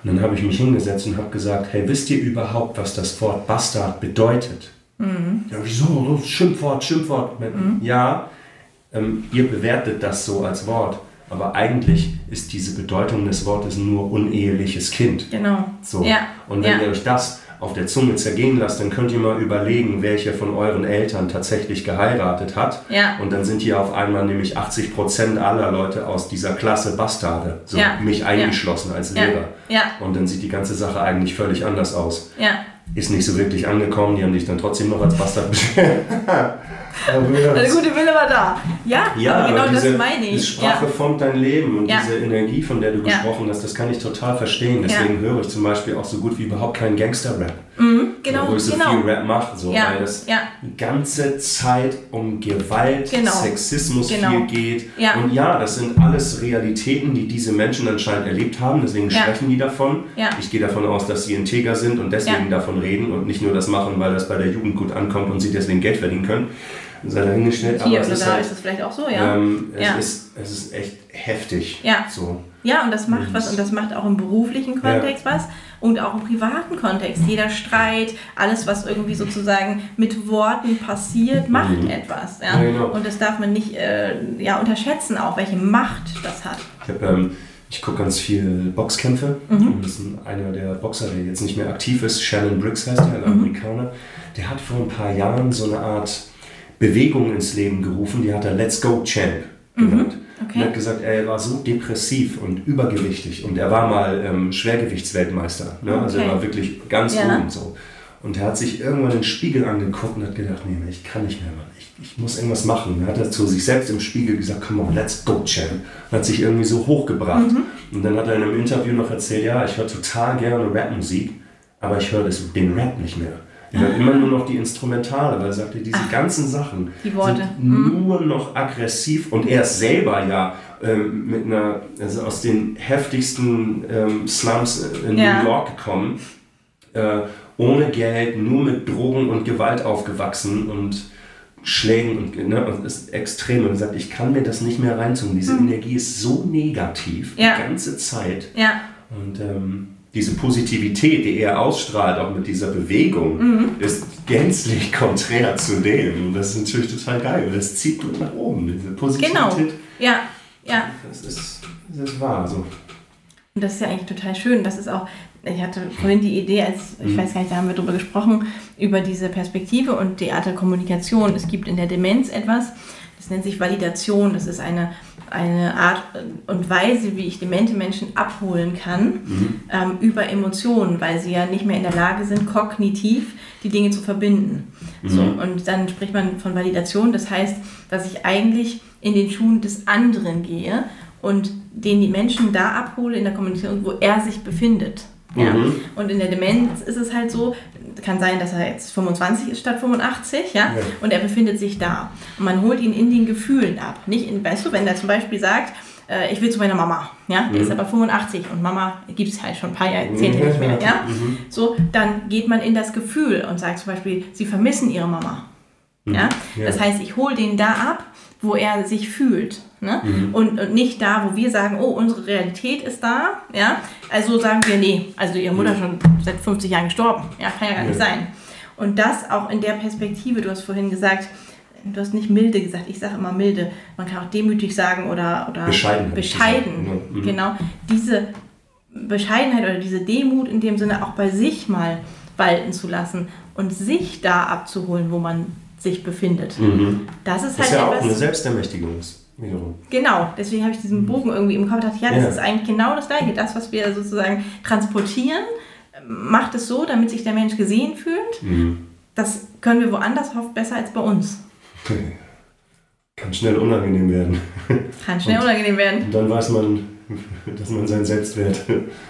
Und dann habe ich mich hingesetzt und habe gesagt, hey, wisst ihr überhaupt, was das Wort Bastard bedeutet? Mhm. Ja, wieso? Schimpfwort, Schimpfwort. Mhm. Ja, ähm, ihr bewertet das so als Wort. Aber eigentlich ist diese Bedeutung des Wortes nur uneheliches Kind. Genau. So. Ja. Und wenn ja. ihr euch das auf der Zunge zergehen lasst, dann könnt ihr mal überlegen, welche von euren Eltern tatsächlich geheiratet hat. Ja. Und dann sind hier auf einmal nämlich 80 Prozent aller Leute aus dieser Klasse Bastarde. So ja. mich eingeschlossen ja. als Lehrer. Ja. Und dann sieht die ganze Sache eigentlich völlig anders aus. Ja. Ist nicht so wirklich angekommen, die haben dich dann trotzdem noch als Bastard beschert. Der gute Wille war da. Ja, ja aber genau diese, das meine ich. Die Sprache ja. formt dein Leben und ja. diese Energie, von der du ja. gesprochen hast, das kann ich total verstehen. Deswegen höre ich zum Beispiel auch so gut wie überhaupt keinen Gangster-Rap. Mhm, genau, wo ich so genau. viel Rap mache, so, weil es die ganze Zeit um Gewalt, genau. Sexismus genau. viel geht. Und ja, das sind alles Realitäten, die diese Menschen anscheinend erlebt haben, deswegen sprechen die davon. Ich gehe davon aus, dass sie integer sind und deswegen davon reden und nicht nur das machen, weil das bei der Jugend gut ankommt und sie deswegen Geld verdienen können sei dahingestellt. Hier aber oder ist da halt, ist es vielleicht auch so, ja. Ähm, es, ja. Ist, es ist echt heftig. Ja. So. Ja, und das macht was und das macht auch im beruflichen Kontext ja. was und auch im privaten Kontext. Jeder Streit, alles, was irgendwie sozusagen mit Worten passiert, macht mhm. etwas. Ja? ja genau. Und das darf man nicht äh, ja, unterschätzen, auch welche Macht das hat. Ich ähm, ich gucke ganz viel Boxkämpfe. Mhm. Und das ist einer der Boxer, der jetzt nicht mehr aktiv ist. Shannon Briggs heißt der, ein mhm. Amerikaner. Der hat vor ein paar Jahren so eine Art Bewegung ins Leben gerufen. Die hat er Let's Go Champ mhm. genannt. Okay. Und hat gesagt, er war so depressiv und übergewichtig. Und er war mal ähm, Schwergewichtsweltmeister. Ne? Okay. Also er war wirklich ganz ja. oben so. Und er hat sich irgendwann den Spiegel angeguckt und hat gedacht, nee, ich kann nicht mehr, Mann. Ich, ich muss irgendwas machen. Er hat zu sich selbst im Spiegel gesagt, come on, let's go, Champ. Und hat sich irgendwie so hochgebracht. Mhm. Und dann hat er in einem Interview noch erzählt, ja, ich höre total gerne Rapmusik, aber ich höre den Rap nicht mehr. Höre ah. immer nur noch die Instrumentale, weil er sagte, diese Ach, die sind mhm. nur noch aggressiv und er ist selber ja ähm, mit einer, also aus den heftigsten ähm, Slums in ja. New York gekommen. Äh, ohne Geld, nur mit Drogen und Gewalt aufgewachsen und Schlägen und, ne, und ist extrem und sagt, ich kann mir das nicht mehr reinziehen. Diese mhm. Energie ist so negativ ja. die ganze Zeit. Ja. Und ähm, diese Positivität, die er ausstrahlt, auch mit dieser Bewegung, mhm. ist gänzlich konträr zu dem. Und das ist natürlich total geil. Das zieht du nach oben, diese Positivität. Genau. Ja, ja. Das ist, das ist wahr so. Und das ist ja eigentlich total schön. Das ist auch, ich hatte vorhin die Idee, als ich mhm. weiß gar nicht, da haben wir drüber gesprochen, über diese Perspektive und die Art der Kommunikation. Es gibt in der Demenz etwas, das nennt sich Validation. Das ist eine, eine Art und Weise, wie ich demente Menschen abholen kann mhm. ähm, über Emotionen, weil sie ja nicht mehr in der Lage sind, kognitiv die Dinge zu verbinden. Mhm. So, und dann spricht man von Validation. Das heißt, dass ich eigentlich in den Schuhen des anderen gehe und den die Menschen da abhole in der Kommunikation, wo er sich befindet. Ja. Mhm. Und in der Demenz ist es halt so, kann sein, dass er jetzt 25 ist statt 85, ja, ja. und er befindet sich da. Und man holt ihn in den Gefühlen ab. Nicht in, weißt du, wenn er zum Beispiel sagt, äh, ich will zu meiner Mama, ja, der mhm. ist aber 85 und Mama gibt es halt schon ein paar Jahrzehnte mhm. nicht mehr, ja, mhm. so, dann geht man in das Gefühl und sagt zum Beispiel, sie vermissen ihre Mama. Mhm. Ja? ja? Das heißt, ich hole den da ab, wo er sich fühlt. Ne? Mhm. Und, und, nicht da, wo wir sagen, oh, unsere Realität ist da. Ja? Also sagen wir, nee, also ihre Mutter mhm. schon seit 50 Jahren gestorben. Ja, kann ja gar nicht sein. Und das auch in der Perspektive, du hast vorhin gesagt, du hast nicht milde gesagt, ich sage immer milde. Man kann auch demütig sagen oder, oder bescheiden. bescheiden. Mhm. Genau. Diese Bescheidenheit oder diese Demut in dem Sinne auch bei sich mal walten zu lassen und sich da abzuholen, wo man sich befindet. Mhm. Das ist halt das ist ja auch eine Selbstermächtigung. Wiederum. Genau, deswegen habe ich diesen mhm. Bogen irgendwie im Kopf gedacht, ja, das ja. ist eigentlich genau das Gleiche. Das, was wir sozusagen transportieren, macht es so, damit sich der Mensch gesehen fühlt. Mhm. Das können wir woanders oft besser als bei uns. Kann schnell unangenehm werden. Kann schnell und, unangenehm werden. Und dann weiß man, dass man seinen Selbstwert,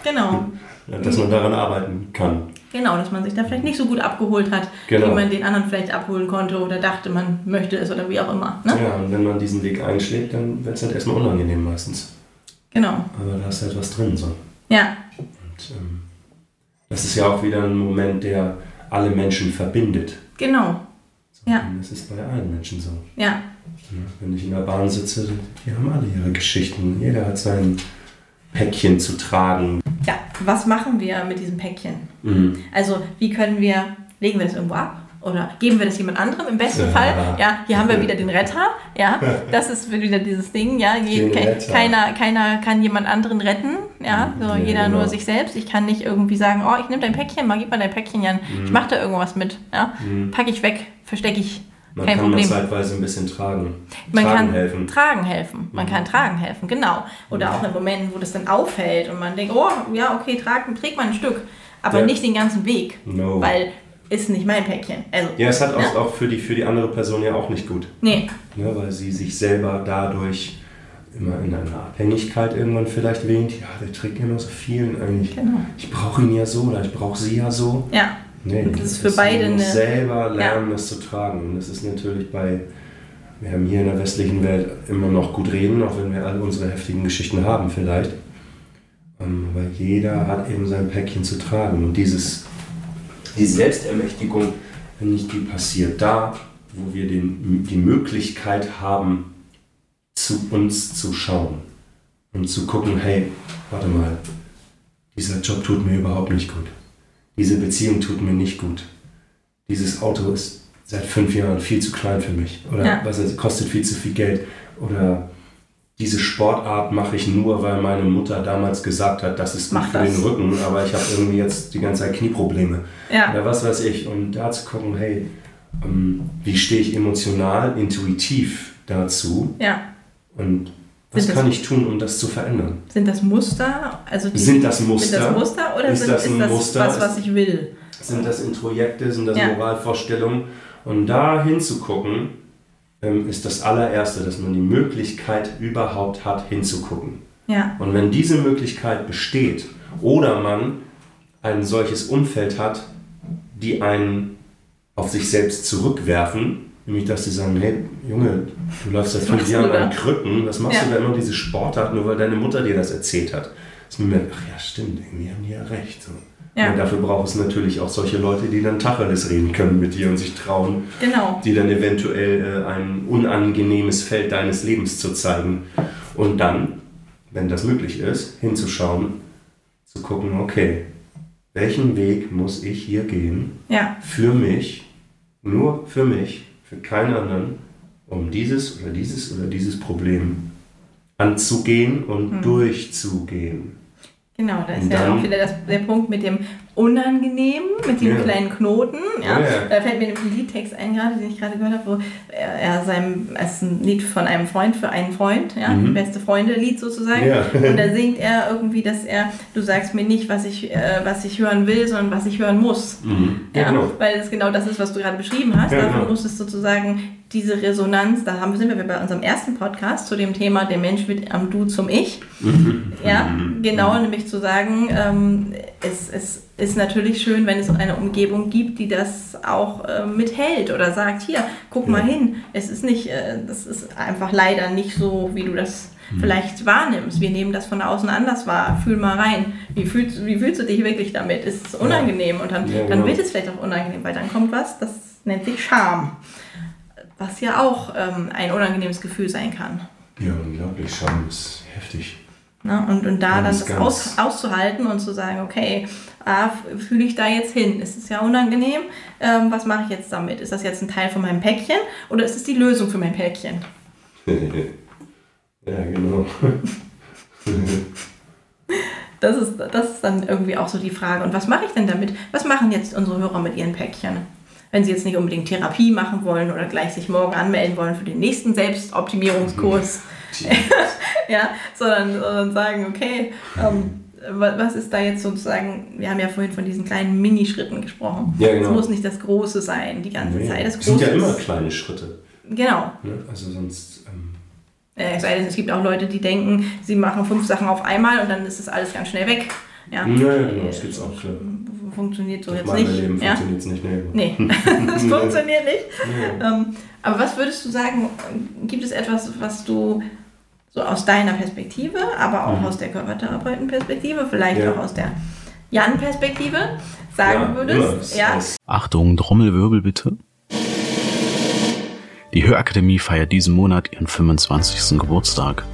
genau. dass man daran arbeiten kann. Genau, dass man sich da vielleicht nicht so gut abgeholt hat, genau. wie man den anderen vielleicht abholen konnte oder dachte, man möchte es oder wie auch immer. Ne? Ja, und wenn man diesen Weg einschlägt, dann wird es halt erstmal unangenehm meistens. Genau. Aber da ist halt was drin so. Ja. Und ähm, das ist ja auch wieder ein Moment, der alle Menschen verbindet. Genau. So, ja. das ist bei allen Menschen so. Ja. Wenn ich in der Bahn sitze, die haben alle ihre Geschichten. Jeder hat sein Päckchen zu tragen. Ja, was machen wir mit diesem Päckchen? Mhm. Also, wie können wir, legen wir das irgendwo ab? Oder geben wir das jemand anderem im besten ja. Fall? Ja, hier haben wir wieder den Retter. Ja, das ist wieder dieses Ding. Ja, Je, keiner, keiner kann jemand anderen retten. Ja, so ja, jeder genau. nur sich selbst. Ich kann nicht irgendwie sagen, oh, ich nehme dein Päckchen, mal gib mal dein Päckchen, Jan. Mhm. Ich mache da irgendwas mit. Ja, mhm. packe ich weg, verstecke ich. Man Kein kann Problem. man zeitweise ein bisschen tragen. Man tragen kann helfen. tragen helfen. Man mhm. kann tragen helfen, genau. Oder auch in Momenten, wo das dann auffällt und man denkt, oh, ja, okay, trag, trägt man ein Stück. Aber ja. nicht den ganzen Weg. No. Weil ist nicht mein Päckchen. Also, ja, es hat auch, ja. auch für, die, für die andere Person ja auch nicht gut. Nee. Ja, weil sie sich selber dadurch immer in einer Abhängigkeit irgendwann vielleicht wähnt. Ja, der trägt immer so viel und eigentlich. Genau. Ich brauche ihn ja so oder ich brauche sie ja so. Ja. Nee, und das ist für beide eine. selber lernen, ja. das zu tragen. Und das ist natürlich bei. Wir haben hier in der westlichen Welt immer noch gut reden, auch wenn wir alle unsere heftigen Geschichten haben, vielleicht. Ähm, weil jeder hat eben sein Päckchen zu tragen. Und dieses, die Selbstermächtigung, wenn nicht die passiert da, wo wir den, die Möglichkeit haben, zu uns zu schauen. und zu gucken, hey, warte mal, dieser Job tut mir überhaupt nicht gut. Diese Beziehung tut mir nicht gut. Dieses Auto ist seit fünf Jahren viel zu klein für mich. Oder Ja. was es kostet viel zu viel Geld. Oder diese Sportart mache ich nur, weil meine Mutter damals gesagt hat, das ist gut Mach für das. den Rücken, aber ich habe irgendwie jetzt die ganze Zeit Knieprobleme. Ja. Oder was weiß ich. Und da zu gucken, hey, ähm, wie stehe ich emotional, intuitiv dazu Ja. und was kann ich tun, um das zu verändern? Sind das Muster? Also die, Sind das Muster? Sind das Muster oder Ist sind, das ein ist das Muster? was, was ich will? Sind das Introjekte, sind das Ja. Moralvorstellungen? Und da hinzugucken, ähm, ist das allererste, dass man die Möglichkeit überhaupt hat, hinzugucken. Ja. Und wenn diese Möglichkeit besteht oder man ein solches Umfeld hat, die einen auf sich selbst zurückwerfen, nämlich dass sie sagen, hey Junge, du läufst seit fünf Jahren an Krücken, was machst Ja. du da immer diese Sportart, nur weil deine Mutter dir das erzählt hat? Man merkt, ach ja stimmt, irgendwie haben die ja recht. So. Ja. Und dafür braucht es natürlich auch solche Leute, die dann Tacheles reden können mit dir und sich trauen, Genau. die dann eventuell äh, ein unangenehmes Feld deines Lebens zu zeigen. Und dann, wenn das möglich ist, hinzuschauen, zu gucken, okay, welchen Weg muss ich hier gehen Ja. für mich, nur für mich, für keinen anderen, um dieses oder dieses oder dieses Problem anzugehen und durchzugehen. Genau, da ist Und ja dann- auch wieder das, der Punkt mit dem Unangenehmen, mit dem Ja. kleinen Knoten. Ja. Ja. Da fällt mir ein Liedtext ein, gerade, den ich gerade gehört habe, wo er, er seinem, es ist ein Lied von einem Freund für einen Freund, ja, Mhm. beste Freunde-Lied sozusagen. Ja. Und da singt er irgendwie, dass er, du sagst mir nicht, was ich, äh, was ich hören will, sondern was ich hören muss. Mhm. Ja, genau. weil es genau das ist, was du gerade beschrieben hast. Ja, Dafür genau. muss es sozusagen diese Resonanz, da haben, sind wir bei unserem ersten Podcast zu dem Thema, der Mensch wird am Du zum Ich. Ja, genau, nämlich zu sagen, ähm, es, es ist natürlich schön, wenn es eine Umgebung gibt, die das auch äh, mithält oder sagt, hier, guck mal Ja. hin. Es ist nicht, äh, das ist einfach leider nicht so, wie du das vielleicht wahrnimmst. Wir nehmen das von außen anders wahr. Fühl mal rein. Wie fühlst, wie fühlst du dich wirklich damit? Ist es unangenehm? Und dann, Ja, dann genau. wird es vielleicht auch unangenehm, weil dann kommt was, das nennt sich Scham. Was ja auch ähm, ein unangenehmes Gefühl sein kann. Ja, unglaublich. Scham ist heftig. Ne? Und, und da Ganz, dann das aus, auszuhalten und zu sagen, okay, ah, fühle ich da jetzt hin? Ist es ja unangenehm? Ähm, was mache ich jetzt damit? Ist das jetzt ein Teil von meinem Päckchen oder ist es die Lösung für mein Päckchen? ja, genau. Das ist, das ist dann irgendwie auch so die Frage. Und was mache ich denn damit? Was machen jetzt unsere Hörer mit ihren Päckchen? Wenn sie jetzt nicht unbedingt Therapie machen wollen oder gleich sich morgen anmelden wollen für den nächsten Selbstoptimierungskurs, ja, sondern, sondern sagen, okay, ähm, wa- was ist da jetzt sozusagen, wir haben ja vorhin von diesen kleinen Minischritten gesprochen. Ja, genau. Es muss nicht das Große sein, die ganze Nee, Zeit. Das es sind ja Große immer kleine Schritte. Genau. Ne? Also sonst. Ähm, Äh, Es sei denn, es gibt auch Leute, die denken, sie machen fünf Sachen auf einmal und dann ist das alles ganz schnell weg. Ja, ja, ja, genau, das gibt's auch. Klar. funktioniert so Auf jetzt nicht. Leben ja? funktioniert es nicht. Nee. Nee, das funktioniert nicht. Nee. Ähm, aber was würdest du sagen, gibt es etwas, was du so aus deiner Perspektive, aber auch Mhm. aus der Körpertherapeutenperspektive, vielleicht Ja. auch aus der Jan-Perspektive sagen Ja, würdest? Ja, Achtung, Trommelwirbel bitte. Die Hörakademie feiert diesen Monat ihren 25. Geburtstag.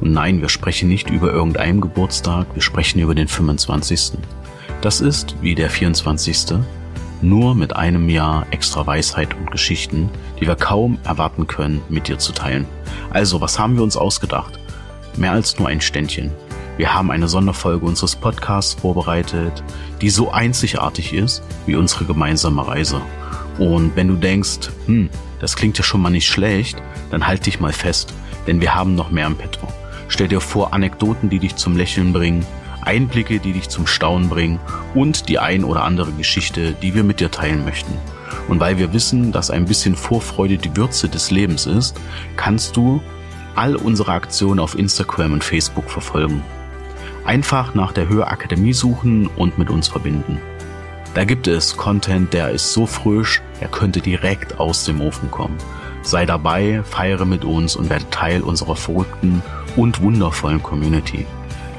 Und nein, wir sprechen nicht über irgendeinen Geburtstag, wir sprechen über den 25. Das ist, wie der 24. nur mit einem Jahr extra Weisheit und Geschichten, die wir kaum erwarten können, mit dir zu teilen. Also, was haben wir uns ausgedacht? Mehr als nur ein Ständchen. Wir haben eine Sonderfolge unseres Podcasts vorbereitet, die so einzigartig ist wie unsere gemeinsame Reise. Und wenn du denkst, hm, das klingt ja schon mal nicht schlecht, dann halt dich mal fest, denn wir haben noch mehr im Petto. Stell dir vor Anekdoten, die dich zum Lächeln bringen, Einblicke, die dich zum Staunen bringen und die ein oder andere Geschichte, die wir mit dir teilen möchten. Und weil wir wissen, dass ein bisschen Vorfreude die Würze des Lebens ist, kannst du all unsere Aktionen auf Instagram und Facebook verfolgen. Einfach nach der Hörakademie suchen und mit uns verbinden. Da gibt es Content, der ist so frisch, er könnte direkt aus dem Ofen kommen. Sei dabei, feiere mit uns und werde Teil unserer verrückten und wundervollen Community.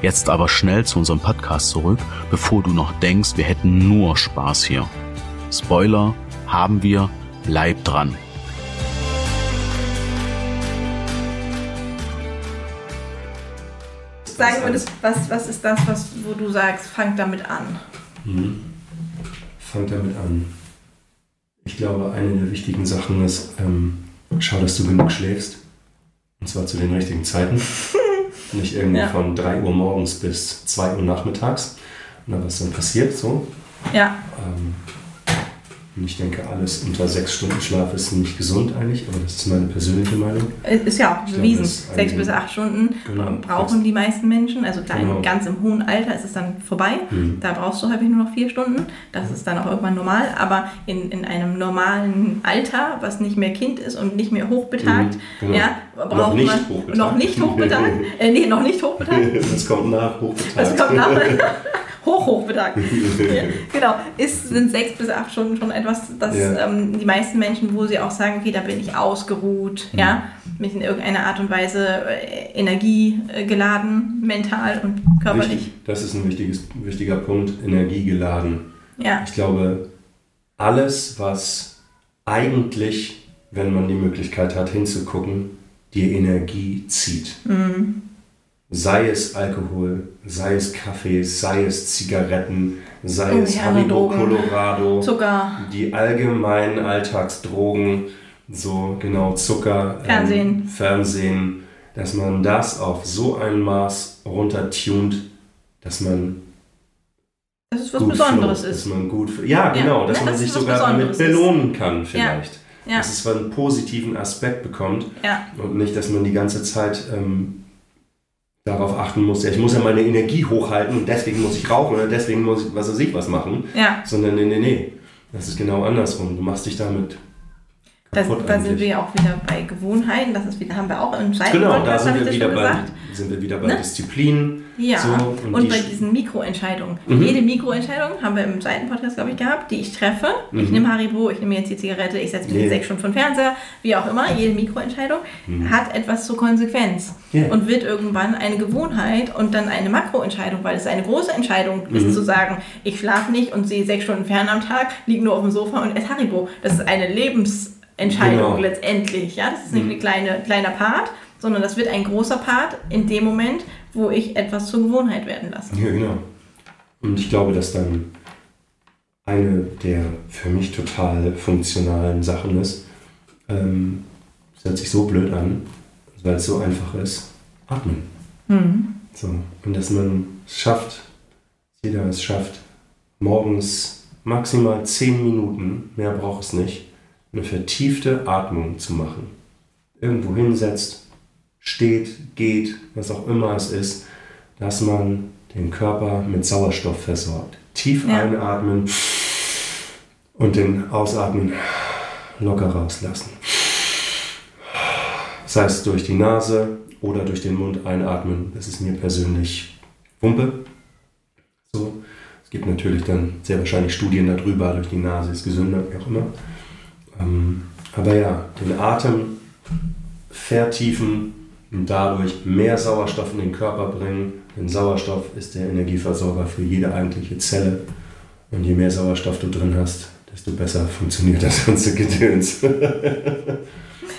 Jetzt aber schnell zu unserem Podcast zurück, bevor du noch denkst, wir hätten nur Spaß hier. Spoiler haben wir, bleib dran. sagen würdest, was, was ist das, was, wo du sagst, fang damit an? Mhm. Fang damit an. Ich glaube, eine der wichtigen Sachen ist, ähm, schau, dass du genug schläfst. Und zwar zu den richtigen Zeiten. Nicht irgendwie Ja. von 3 Uhr morgens bis 2 Uhr nachmittags. Na, was dann passiert so. Ja, Ähm, und ich denke, alles unter 6 Stunden Schlaf ist nicht gesund eigentlich, aber das ist meine persönliche Meinung. ist ja auch bewiesen. Sechs bis acht Stunden Genau. brauchen die meisten Menschen. Also klar, Genau. ganz im hohen Alter ist es dann vorbei. Mhm. Da brauchst du häufig nur noch vier Stunden. Das ist dann auch irgendwann normal. Aber in, in einem normalen Alter, was nicht mehr Kind ist und nicht mehr hochbetagt, Mhm, genau. ja, braucht Noch nicht man hochbetagt. noch nicht hochbetagt. äh, nee, noch nicht hochbetagt. Das kommt nach, hochbetagt. Das kommt nach. Hoch, hochbetagt. ja, genau. Ist, sind sechs bis acht Stunden schon etwas, das Ja. ähm, die meisten Menschen, wo sie auch sagen, okay, da bin ich ausgeruht, Mhm. ja, mich in irgendeiner Art und Weise äh, Energie äh, geladen, mental und körperlich. Wichtig, das ist ein wichtiges, wichtiger Punkt, energiegeladen. Ja, Ich glaube, alles, was eigentlich, wenn man die Möglichkeit hat, hinzugucken, dir Energie zieht. Mhm. Sei es Alkohol, sei es Kaffee, sei es Zigaretten, sei Oh, es ja, Haribo. Colorado, Zucker, die allgemeinen Alltagsdrogen, so genau Zucker, Fernsehen. Ähm, Fernsehen, dass man das auf so ein Maß runtertunt, dass man dass es was Besonderes float, ist. Dass man gut, ja, Ja, genau, dass ne, man sich sogar damit Besonderes belohnen kann vielleicht. Ja. Dass es einen positiven Aspekt bekommt Ja, und nicht, dass man die ganze Zeit ähm, darauf achten muss, ja, ich muss ja meine Energie hochhalten und deswegen muss ich rauchen oder deswegen muss ich was weiß ich was machen, ja. sondern nee, nee, nee. Das ist genau andersrum. Du machst dich damit Kaputt da sind wir ja auch wieder bei Gewohnheiten. Das ist wieder, haben wir auch im zweiten Genau, da sind ich wir, wieder bei, gesagt. sind wir wieder bei Ne? Disziplin. Ja, So, und, und die bei diesen Mikroentscheidungen. Mhm. Jede Mikroentscheidung haben wir im zweiten Podcast, glaube ich, gehabt, die ich treffe. Ich Mhm. nehme Haribo, ich nehme jetzt die Zigarette, ich setze mich in sechs Stunden vom Fernseher, wie auch immer. Jede Mikroentscheidung Mhm. hat etwas zur Konsequenz Ja. und wird irgendwann eine Gewohnheit und dann eine Makroentscheidung, weil es eine große Entscheidung Mhm. ist, zu sagen, ich schlafe nicht und sehe sechs Stunden fern am Tag, liege nur auf dem Sofa und esse Haribo. Das ist eine Lebensentscheidung Genau. letztendlich. Ja? Das ist nicht Mhm. ein kleine, kleiner Part, sondern das wird ein großer Part in dem Moment, wo ich etwas zur Gewohnheit werden lasse. Ja, genau. Und ich glaube, dass dann eine der für mich total funktionalen Sachen ist, ähm, es hört sich so blöd an, weil es so einfach ist, atmen. Mhm. So. Und dass man es schafft, jeder es schafft, morgens maximal 10 Minuten, mehr braucht es nicht, eine vertiefte Atmung zu machen. Irgendwo hinsetzt, steht, geht, was auch immer es ist, dass man den Körper mit Sauerstoff versorgt. Tief Ja. einatmen und den Ausatmen locker rauslassen. Sei es durch die Nase oder durch den Mund einatmen. Das ist mir persönlich Wumpe. So. Es gibt natürlich dann sehr wahrscheinlich Studien darüber, durch die Nase ist gesünder, wie auch immer. Ähm, aber ja, den Atem vertiefen und dadurch mehr Sauerstoff in den Körper bringen. Denn Sauerstoff ist der Energieversorger für jede eigentliche Zelle. Und je mehr Sauerstoff du drin hast, desto besser funktioniert das ganze Gedöns.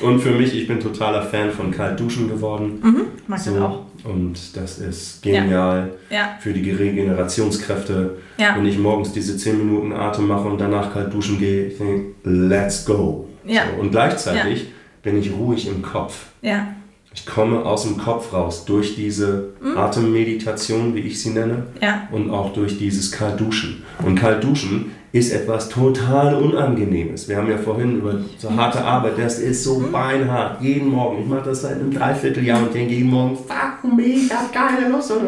und für mich, ich bin totaler Fan von Kaltduschen geworden. Mhm. Mag das So, auch. Und das ist genial Ja, für die Regenerationskräfte. ja, Wenn ich morgens diese 10 Minuten Atem mache und danach kalt duschen gehe, ich denke, let's go. Ja. So, und gleichzeitig bin ich ruhig im Kopf. ja, Ich komme aus dem Kopf raus durch diese Mhm. Atemmeditation, wie ich sie nenne, ja, und auch durch dieses Kaltduschen. Und Kaltduschen ist etwas total Unangenehmes. Wir haben ja vorhin über so harte Arbeit, das ist so Mhm. beinhart. Jeden Morgen. Ich mache das seit einem Dreivierteljahr und denke jeden Morgen, fuck me, ich habe keine Lust. Und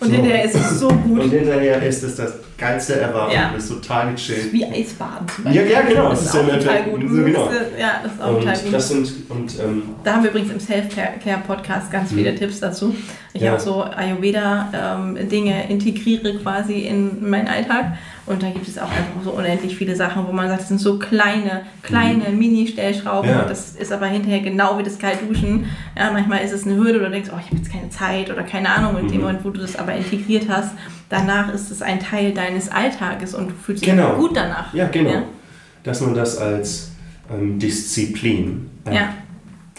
So. hinterher ist es so gut. Und hinterher ist es das geilste ever Ja. und ist total gechillt. wie Eisbaden zum Ja, ja, genau, Das das ist ist auch ja total gut. So, genau. Ja, das ist auch total Und gut. das sind, und ähm, Da haben wir übrigens im Self-Care-Podcast ganz viele Tipps dazu. Ich. Ja. auch so Ayurveda-Dinge integriere quasi in meinen Alltag. Und da gibt es auch einfach so unendlich viele Sachen, wo man sagt, das sind so kleine, kleine Mini-Stellschrauben. Mhm. Ja. Und das ist aber hinterher genau wie das Kaltduschen. Ja, manchmal ist es eine Hürde oder du denkst, oh, ich habe jetzt keine Zeit oder keine Ahnung. Und in dem Mhm. Moment, wo du das aber integriert hast, danach ist es ein Teil deines Alltages und du fühlst dich Genau. gut danach. ja, genau. Ja. Dass man das als ähm, Disziplin äh, Ja,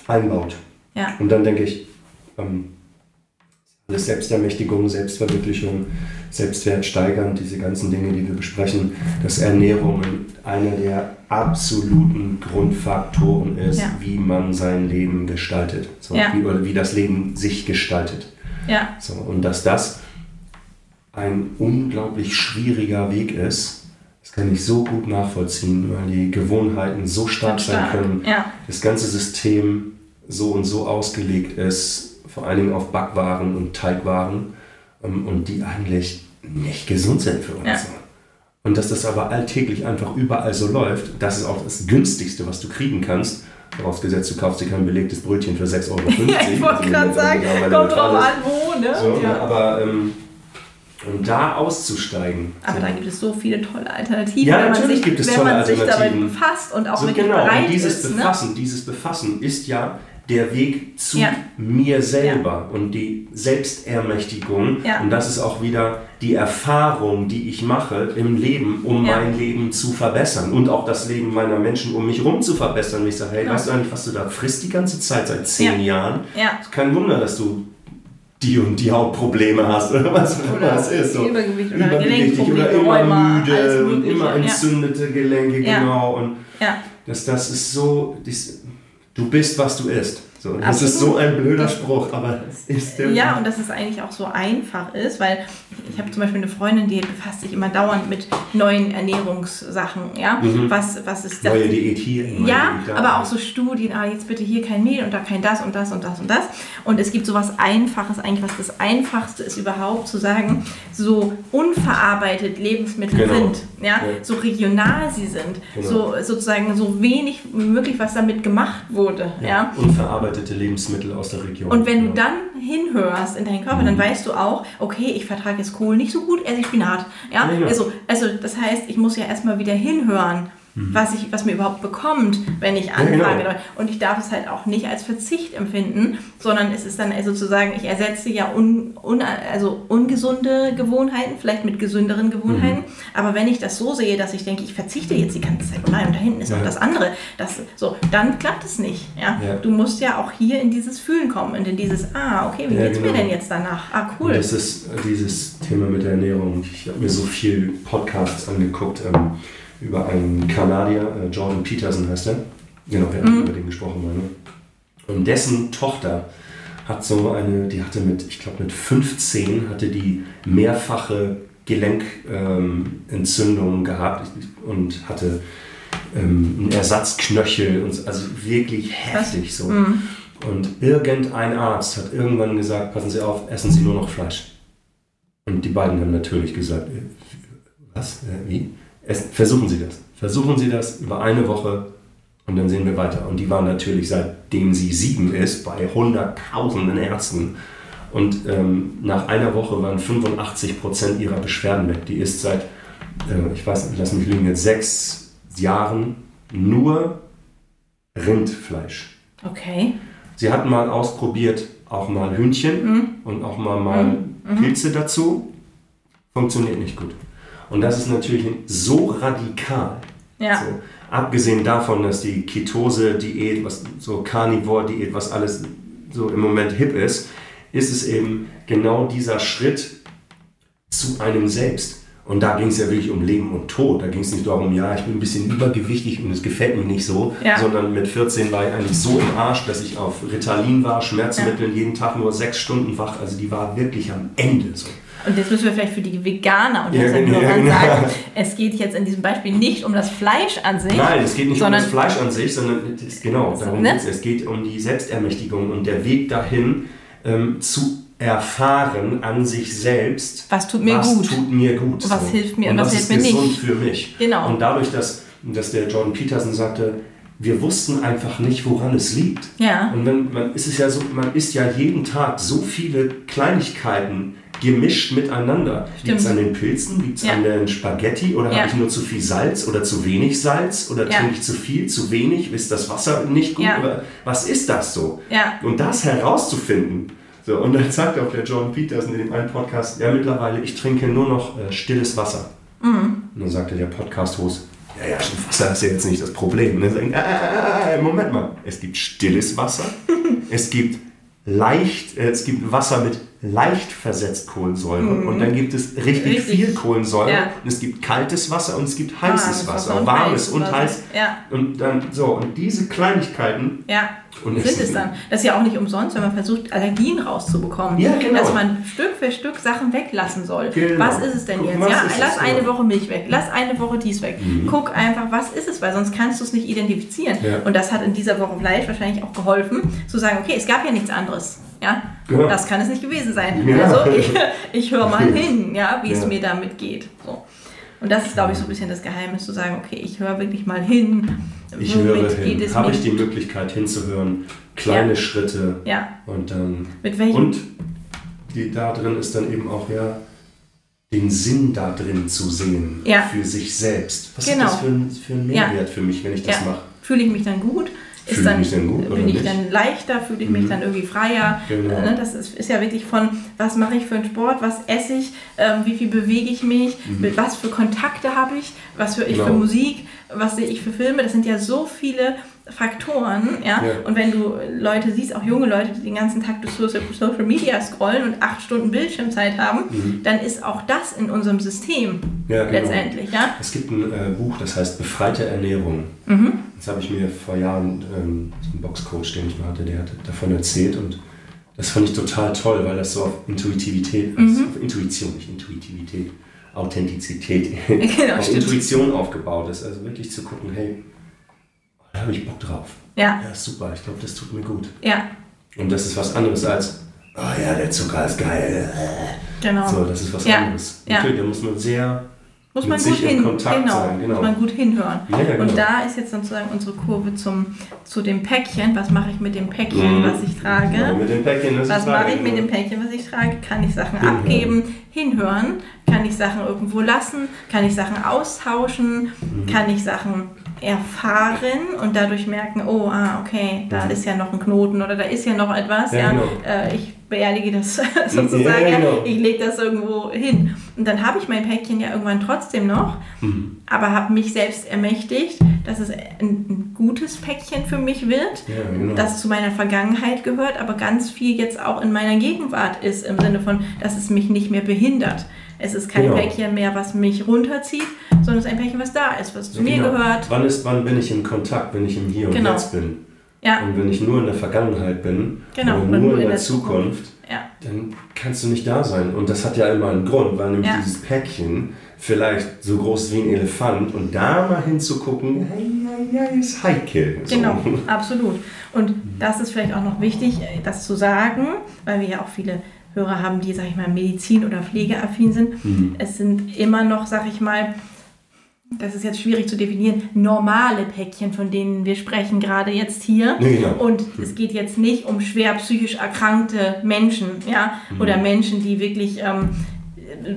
einbaut. ja, Und dann denke ich, ähm, Alles Selbstermächtigung, Selbstverwirklichung, Selbstwert steigern, diese ganzen Dinge, die wir besprechen, dass Ernährung einer der absoluten Grundfaktoren ist, Ja. wie man sein Leben gestaltet. So, Ja. wie, oder wie das Leben sich gestaltet. Ja, So, und dass das ein unglaublich schwieriger Weg ist, das kann ich so gut nachvollziehen, weil die Gewohnheiten so stark sein können, Ja. das ganze System so und so ausgelegt ist, vor allen Dingen auf Backwaren und Teigwaren, ähm, und die eigentlich nicht gesund sind für uns. Ja. Und dass das aber alltäglich einfach überall so läuft, das ist auch das günstigste, was du kriegen kannst. Vorausgesetzt, du kaufst dir kein belegtes Brötchen für 6,50 Euro. ja ich wollte Also gerade sagen, kommt drauf an, wo, ne? So, ja. Aber ähm, um da auszusteigen. Aber so. da gibt es so viele tolle Alternativen, Ja, wenn man natürlich sich, gibt es wenn tolle man sich damit Alternativen. befasst und auch so wirklich genau, bereit und dieses ist. Ne? Befassen, dieses Befassen ist ja der Weg zu Ja. mir selber und die Selbstermächtigung. Ja. Und das ist auch wieder die Erfahrung, die ich mache im Leben, um Ja. mein Leben zu verbessern und auch das Leben meiner Menschen um mich herum zu verbessern. Und ich sage, hey, Ja. weißt du eigentlich, was du da frisst die ganze Zeit, seit zehn Jahren? Ja. Ist kein Wunder, dass du die und die Hautprobleme hast oder was auch immer es ist. So. Übergewicht oder Übergewichtig oder immer müde und immer ja. entzündete Gelenke, Ja. genau. Und Ja. das, das ist so, das, du bist, was du isst. So, das ist Absolut. so ein blöder Spruch, aber es ist der Ja, und dass es eigentlich auch so einfach ist, weil ich habe zum Beispiel eine Freundin, die befasst sich immer dauernd mit neuen Ernährungssachen, ja. Was, was ist das? neue Diät hier. neue Ja, Diät aber auch so Studien, ah, jetzt bitte hier kein Mehl und da kein das und das und das und das. Und es gibt so was Einfaches, eigentlich was das Einfachste ist überhaupt zu sagen, so unverarbeitet Lebensmittel Genau. sind, ja? Ja. so regional sie sind, Genau. so sozusagen so wenig wie möglich, was damit gemacht wurde, ja. Unverarbeitete Lebensmittel aus der Region. Und wenn du dann hinhörst in deinen Körper, Mhm. dann weißt du auch, okay, ich vertrage jetzt Kohl nicht so gut, esse ich Spinat. Ja? Ja. Also, also das heißt, ich muss ja erstmal wieder hinhören, Mhm. was, ich, was mir überhaupt bekommt, wenn ich anfange. genau. Und ich darf es halt auch nicht als Verzicht empfinden, sondern es ist dann also sozusagen, ich ersetze ja un, un, also ungesunde Gewohnheiten, vielleicht mit gesünderen Gewohnheiten. Mhm. Aber wenn ich das so sehe, dass ich denke, ich verzichte jetzt die ganze Zeit, oh nein, und da hinten ist Ja. auch das andere, das, so, dann klappt es nicht. Ja? Ja. Du musst ja auch hier in dieses Fühlen kommen und in dieses, ah, okay, wie Ja, geht's genau. mir denn jetzt danach? Ah, cool. Und das ist äh, dieses Thema mit der Ernährung. Ich habe mir so viel Podcasts angeguckt ähm, über einen Kanadier, äh, Jordan Peterson heißt er. Genau, wir haben über den gesprochen. Mal, ne? Und dessen Tochter hat so eine, die hatte mit, ich glaube mit 15, hatte die mehrfache Gelenkentzündung gehabt und hatte ähm, einen Ersatzknöchel und so, also wirklich heftig so. Und irgendein Arzt hat irgendwann gesagt, passen Sie auf, essen Sie nur noch Fleisch. Und die beiden haben natürlich gesagt, äh, was, äh, wie? Essen, versuchen Sie das. Versuchen Sie das über eine Woche und dann sehen wir weiter. Und die waren natürlich, seitdem sie sieben ist, bei hunderttausenden Ärzten. Und ähm, nach einer Woche waren 85 Prozent ihrer Beschwerden weg. Die ist seit, äh, ich weiß nicht, lass mich lügen, jetzt sechs Jahren nur Rindfleisch. okay. Sie hatten mal ausprobiert, auch mal Hühnchen und auch mal, mal Pilze dazu. Funktioniert nicht gut. Und das ist natürlich so radikal. Ja. So, abgesehen davon, dass die Ketose-Diät, was so Carnivore-Diät, was alles so im Moment hip ist, ist es eben genau dieser Schritt zu einem selbst. Und da ging es ja wirklich um Leben und Tod. Da ging es nicht darum, ja, ich bin ein bisschen übergewichtig und es gefällt mir nicht so, Ja. sondern mit 14 war ich eigentlich so im Arsch, dass ich auf Ritalin war, Schmerzmittel, jeden Tag nur sechs Stunden wach. Also die war wirklich am Ende so. Und jetzt müssen wir vielleicht für die Veganer und Ja, genau, genau. sagen, es geht jetzt in diesem Beispiel nicht um das Fleisch an sich. Nein, es geht nicht um das Fleisch an sich, sondern genau, darum ne? geht es. Geht um die Selbstermächtigung und der Weg dahin ähm, zu erfahren an sich selbst, Was tut mir was gut. tut mir gut. Was hilft mir und was ist hilft mir gesund nicht. für mich. Genau. Und dadurch, dass, dass der Jordan Peterson sagte, wir wussten einfach nicht, woran es liegt. Ja. Und wenn, man ist es ja so, man isst ja jeden Tag so viele Kleinigkeiten gemischt miteinander. Liegt es an den Pilzen? Liegt es Ja. an den Spaghetti? Oder Ja. habe ich nur zu viel Salz oder zu wenig Salz? Oder Ja. trinke ich zu viel, zu wenig? Ist das Wasser nicht gut? Oder was ist das so? Und das herauszufinden. So, und dann sagt auch der John Peterson in dem einen Podcast, ja mittlerweile, ich trinke nur noch äh, stilles Wasser. Mhm. Und dann sagte der Podcast-Host, ja, ja, Wasser ist ja jetzt nicht das Problem. Dann sagen, ah, ah, ah, Moment mal, es gibt stilles Wasser, es gibt leicht, äh, es gibt Wasser mit leicht versetzt Kohlensäure und dann gibt es richtig, Mhm. Richtig. viel Kohlensäure Ja. und es gibt kaltes Wasser und es gibt heißes Warmes Wasser, Wasser und warmes heißes und Wasser. heiß. Ja. Und dann so, und diese Kleinigkeiten Ja, Und es sind es dann. Das ist ja auch nicht umsonst, wenn man versucht, Allergien rauszubekommen. Ja, genau. Dass man Stück für Stück Sachen weglassen soll. Genau. Was ist es denn Guck, jetzt? Ja, lass eine genau. Woche Milch weg, lass eine Woche dies weg. Guck einfach, was ist es, weil sonst kannst du es nicht identifizieren. Ja. Und das hat in dieser Woche Fleisch wahrscheinlich auch geholfen, zu sagen, okay, es gab ja nichts anderes. Ja, Genau. das kann es nicht gewesen sein. Ja. Also ich, ich höre mal hin, ja, wie es Ja. mir damit geht. So. Und das ist, glaube ich, so ein bisschen das Geheimnis, zu sagen, okay, ich höre wirklich mal hin. Ich höre hin. es Habe ich die Möglichkeit hinzuhören, kleine Ja. Schritte Ja, und dann. mit welchem Und die, da drin ist dann eben auch ja den Sinn da drin zu sehen Ja. für sich selbst. Was Genau. hat das für, ein- für einen Ja. Mehrwert für mich, wenn ich das mache? Fühle ich mich dann gut? Ist ich dann, mich dann gut bin ich nicht? dann leichter? Fühle ich mich Mhm. dann irgendwie freier? Genau. Ne, Das ist, ist ja wirklich von, was mache ich für einen Sport, was esse ich, ähm, wie viel bewege ich mich, mit was für Kontakte habe ich, was höre ich für Mhm. Genau. Musik, was sehe ich für Filme. Das sind ja so viele Faktoren. Ja? Ja. Und wenn du Leute siehst, auch junge Leute, die den ganzen Tag durch Social Media scrollen und acht Stunden Bildschirmzeit haben, dann ist auch das in unserem System Mhm. Ja, genau. letztendlich. Ja? Es gibt ein äh, Buch, das heißt Befreite Ernährung. Mhm. Das habe ich mir vor Jahren, ähm, so ein Boxcoach, den ich mal hatte, der hat davon erzählt und das fand ich total toll, weil das so auf Intuitivität, Mhm. also auf Intuition, nicht Intuitivität, Authentizität, Genau, auf stimmt. Intuition aufgebaut ist. Also wirklich zu gucken, hey, habe ich Bock drauf. Ja, Ja, super, ich glaube, das tut mir gut. ja, Und das ist was anderes als, oh ja, der Zucker ist geil. genau. So, das ist was Ja, anderes. ja. Natürlich, da muss man sehr Muss man gut in hin, Kontakt genau, sein. Genau. muss man gut hinhören. Ja, ja, genau. Und da ist jetzt sozusagen unsere Kurve zum, zu dem Päckchen. Was mache ich mit dem Päckchen, Mhm. was ich trage? Ja, mit dem Päckchen, das Was ist mache ich mit genau. dem Päckchen, was ich trage? Kann ich Sachen Hinhören. abgeben, hinhören? Kann ich Sachen irgendwo lassen? Kann ich Sachen austauschen? Mhm. Kann ich Sachen erfahren und dadurch merken, oh, ah, okay, da ist ja noch ein Knoten oder da ist ja noch etwas. Ja, Ja, genau. äh, ich beerdige das sozusagen, Ja, genau. ich lege das irgendwo hin. Und dann habe ich mein Päckchen ja irgendwann trotzdem noch, Mhm. aber habe mich selbst ermächtigt, dass es ein, ein gutes Päckchen für mich wird genau. das zu meiner Vergangenheit gehört, aber ganz viel jetzt auch in meiner Gegenwart ist, im Sinne von, dass es mich nicht mehr behindert. Es ist kein Genau. Päckchen mehr, was mich runterzieht, sondern es ist ein Päckchen, was da ist, was zu mir Genau. gehört. Wann, ist, wann bin ich in Kontakt, wenn ich im Hier und Genau. Jetzt bin? Ja, Und wenn ich nur in der Vergangenheit bin Genau, oder oder nur in der Zukunft, ja, dann kannst du nicht da sein. Und das hat ja immer einen Grund, weil nämlich Ja. dieses Päckchen vielleicht so groß wie ein Elefant und da mal hinzugucken, ja, ja, ist heikel. So. genau, absolut. Und das ist vielleicht auch noch wichtig, äh, das zu sagen, weil wir ja auch viele Hörer haben, die, sag ich mal, Medizin- oder Pflegeaffin sind. Mhm. Es sind immer noch, sag ich mal, das ist jetzt schwierig zu definieren, normale Päckchen, von denen wir sprechen gerade jetzt hier. Nee, genau. Und es geht jetzt nicht um schwer psychisch erkrankte Menschen, ja, Mhm. oder Menschen, die wirklich ähm,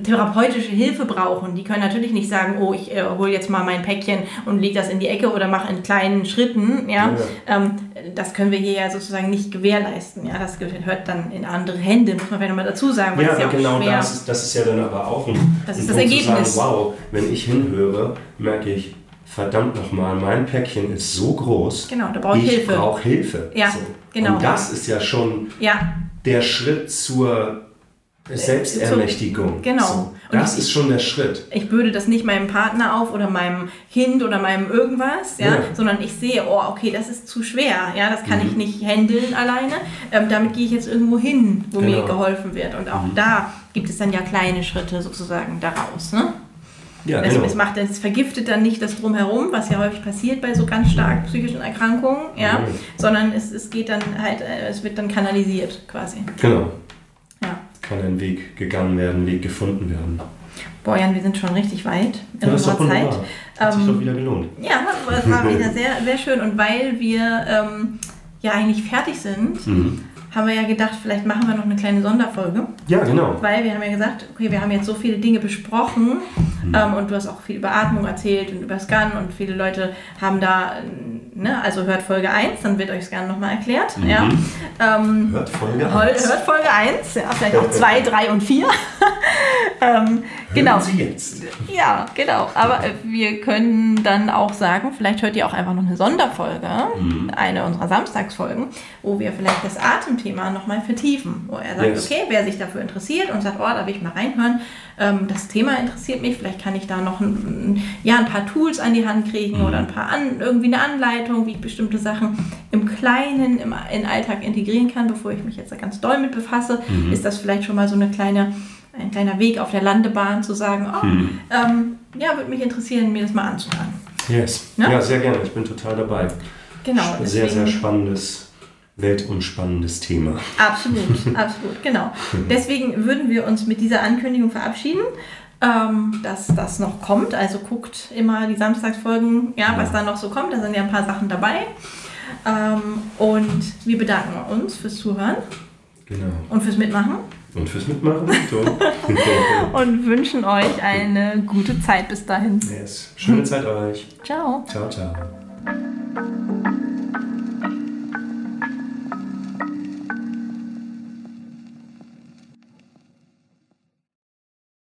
therapeutische Hilfe brauchen. Die können natürlich nicht sagen, oh, ich äh, hole jetzt mal mein Päckchen und lege das in die Ecke oder mache in kleinen Schritten, ja. Ähm, das können wir hier ja sozusagen nicht gewährleisten, ja. Das gehört dann in andere Hände, muss man vielleicht nochmal dazu sagen, Ja, ja genau das ist, das ist ja dann aber auch ein, Das ein ist das Ergebnis. Zu sagen, wow, wenn ich hinhöre, merke ich, verdammt nochmal, mein Päckchen ist so groß. Genau, da brauche ich ich Hilfe. brauche Hilfe. Ja, genau. Und das ist ja schon Ja, der Schritt zur Selbstermächtigung. Genau. So, Und das ich- ist schon der Schritt. ich bürde das nicht meinem Partner auf oder meinem Kind oder meinem irgendwas, ja, Ja. sondern ich sehe, oh, okay, das ist zu schwer, ja, das kann Mhm. ich nicht handeln alleine. Ähm, damit gehe ich jetzt irgendwo hin, wo mir Genau. geholfen wird. Und auch da gibt es dann ja kleine Schritte sozusagen daraus. Ne? Ja, Es, genau. es, macht, es vergiftet dann nicht das Drumherum, was ja häufig passiert bei so ganz stark psychischen Erkrankungen, ja, Mhm. sondern es, es geht dann halt, äh, es wird dann kanalisiert quasi. Genau. Kann ein Weg gegangen werden, ein Weg gefunden werden. Boah, Jan, wir sind schon richtig weit in Ja, unserer Zeit. wunderbar. Hat sich Ähm, doch wieder gelohnt. Ja, das war wieder sehr, sehr schön. Und weil wir ähm, ja eigentlich fertig sind, Mhm. haben wir ja gedacht, vielleicht machen wir noch eine kleine Sonderfolge. Ja, genau. Weil wir haben ja gesagt, okay, wir haben jetzt so viele Dinge besprochen Mhm. ähm, und du hast auch viel über Atmung erzählt und über Scan und viele Leute haben da, äh, ne, also hört Folge 1, dann wird euch Scan nochmal erklärt. Mhm. Ja. Ähm, Hört Folge Hol- 1. Hört Folge 1, ja, vielleicht auch 2, 3 und 4. ähm, genau. Sie jetzt. Ja, genau. Aber äh, wir können dann auch sagen, vielleicht hört ihr auch einfach noch eine Sonderfolge, Mhm. eine unserer Samstagsfolgen, wo wir vielleicht das Atemthema nochmal vertiefen. Wo er sagt, Yes. okay, wer sich dafür interessiert und sagt, oh, da will ich mal reinhören, ähm, das Thema interessiert mich, vielleicht kann ich da noch ein, ja, ein paar Tools an die Hand kriegen Mhm. oder ein paar an, irgendwie eine Anleitung, wie ich bestimmte Sachen im Kleinen, im, in Alltag integrieren kann, bevor ich mich jetzt da ganz doll mit befasse. Mhm. Ist das vielleicht schon mal so eine kleine ein kleiner Weg auf der Landebahn zu sagen, oh, Mhm. ähm, ja, würde mich interessieren, mir das mal anzuhören. Yes. Ja? Ja, sehr gerne. Ich bin total dabei. Genau. Sehr, sehr deswegen- spannendes, weltumspannendes Thema. Absolut, absolut, genau. Deswegen würden wir uns mit dieser Ankündigung verabschieden, ähm, dass das noch kommt. Also guckt immer die Samstagsfolgen, ja, was da noch so kommt. Da sind ja ein paar Sachen dabei. Ähm, und wir bedanken uns fürs Zuhören Genau. und fürs Mitmachen Und fürs Mitmachen. So. und wünschen euch eine gute Zeit bis dahin. yes. Schöne Zeit euch. Ciao. Ciao, ciao.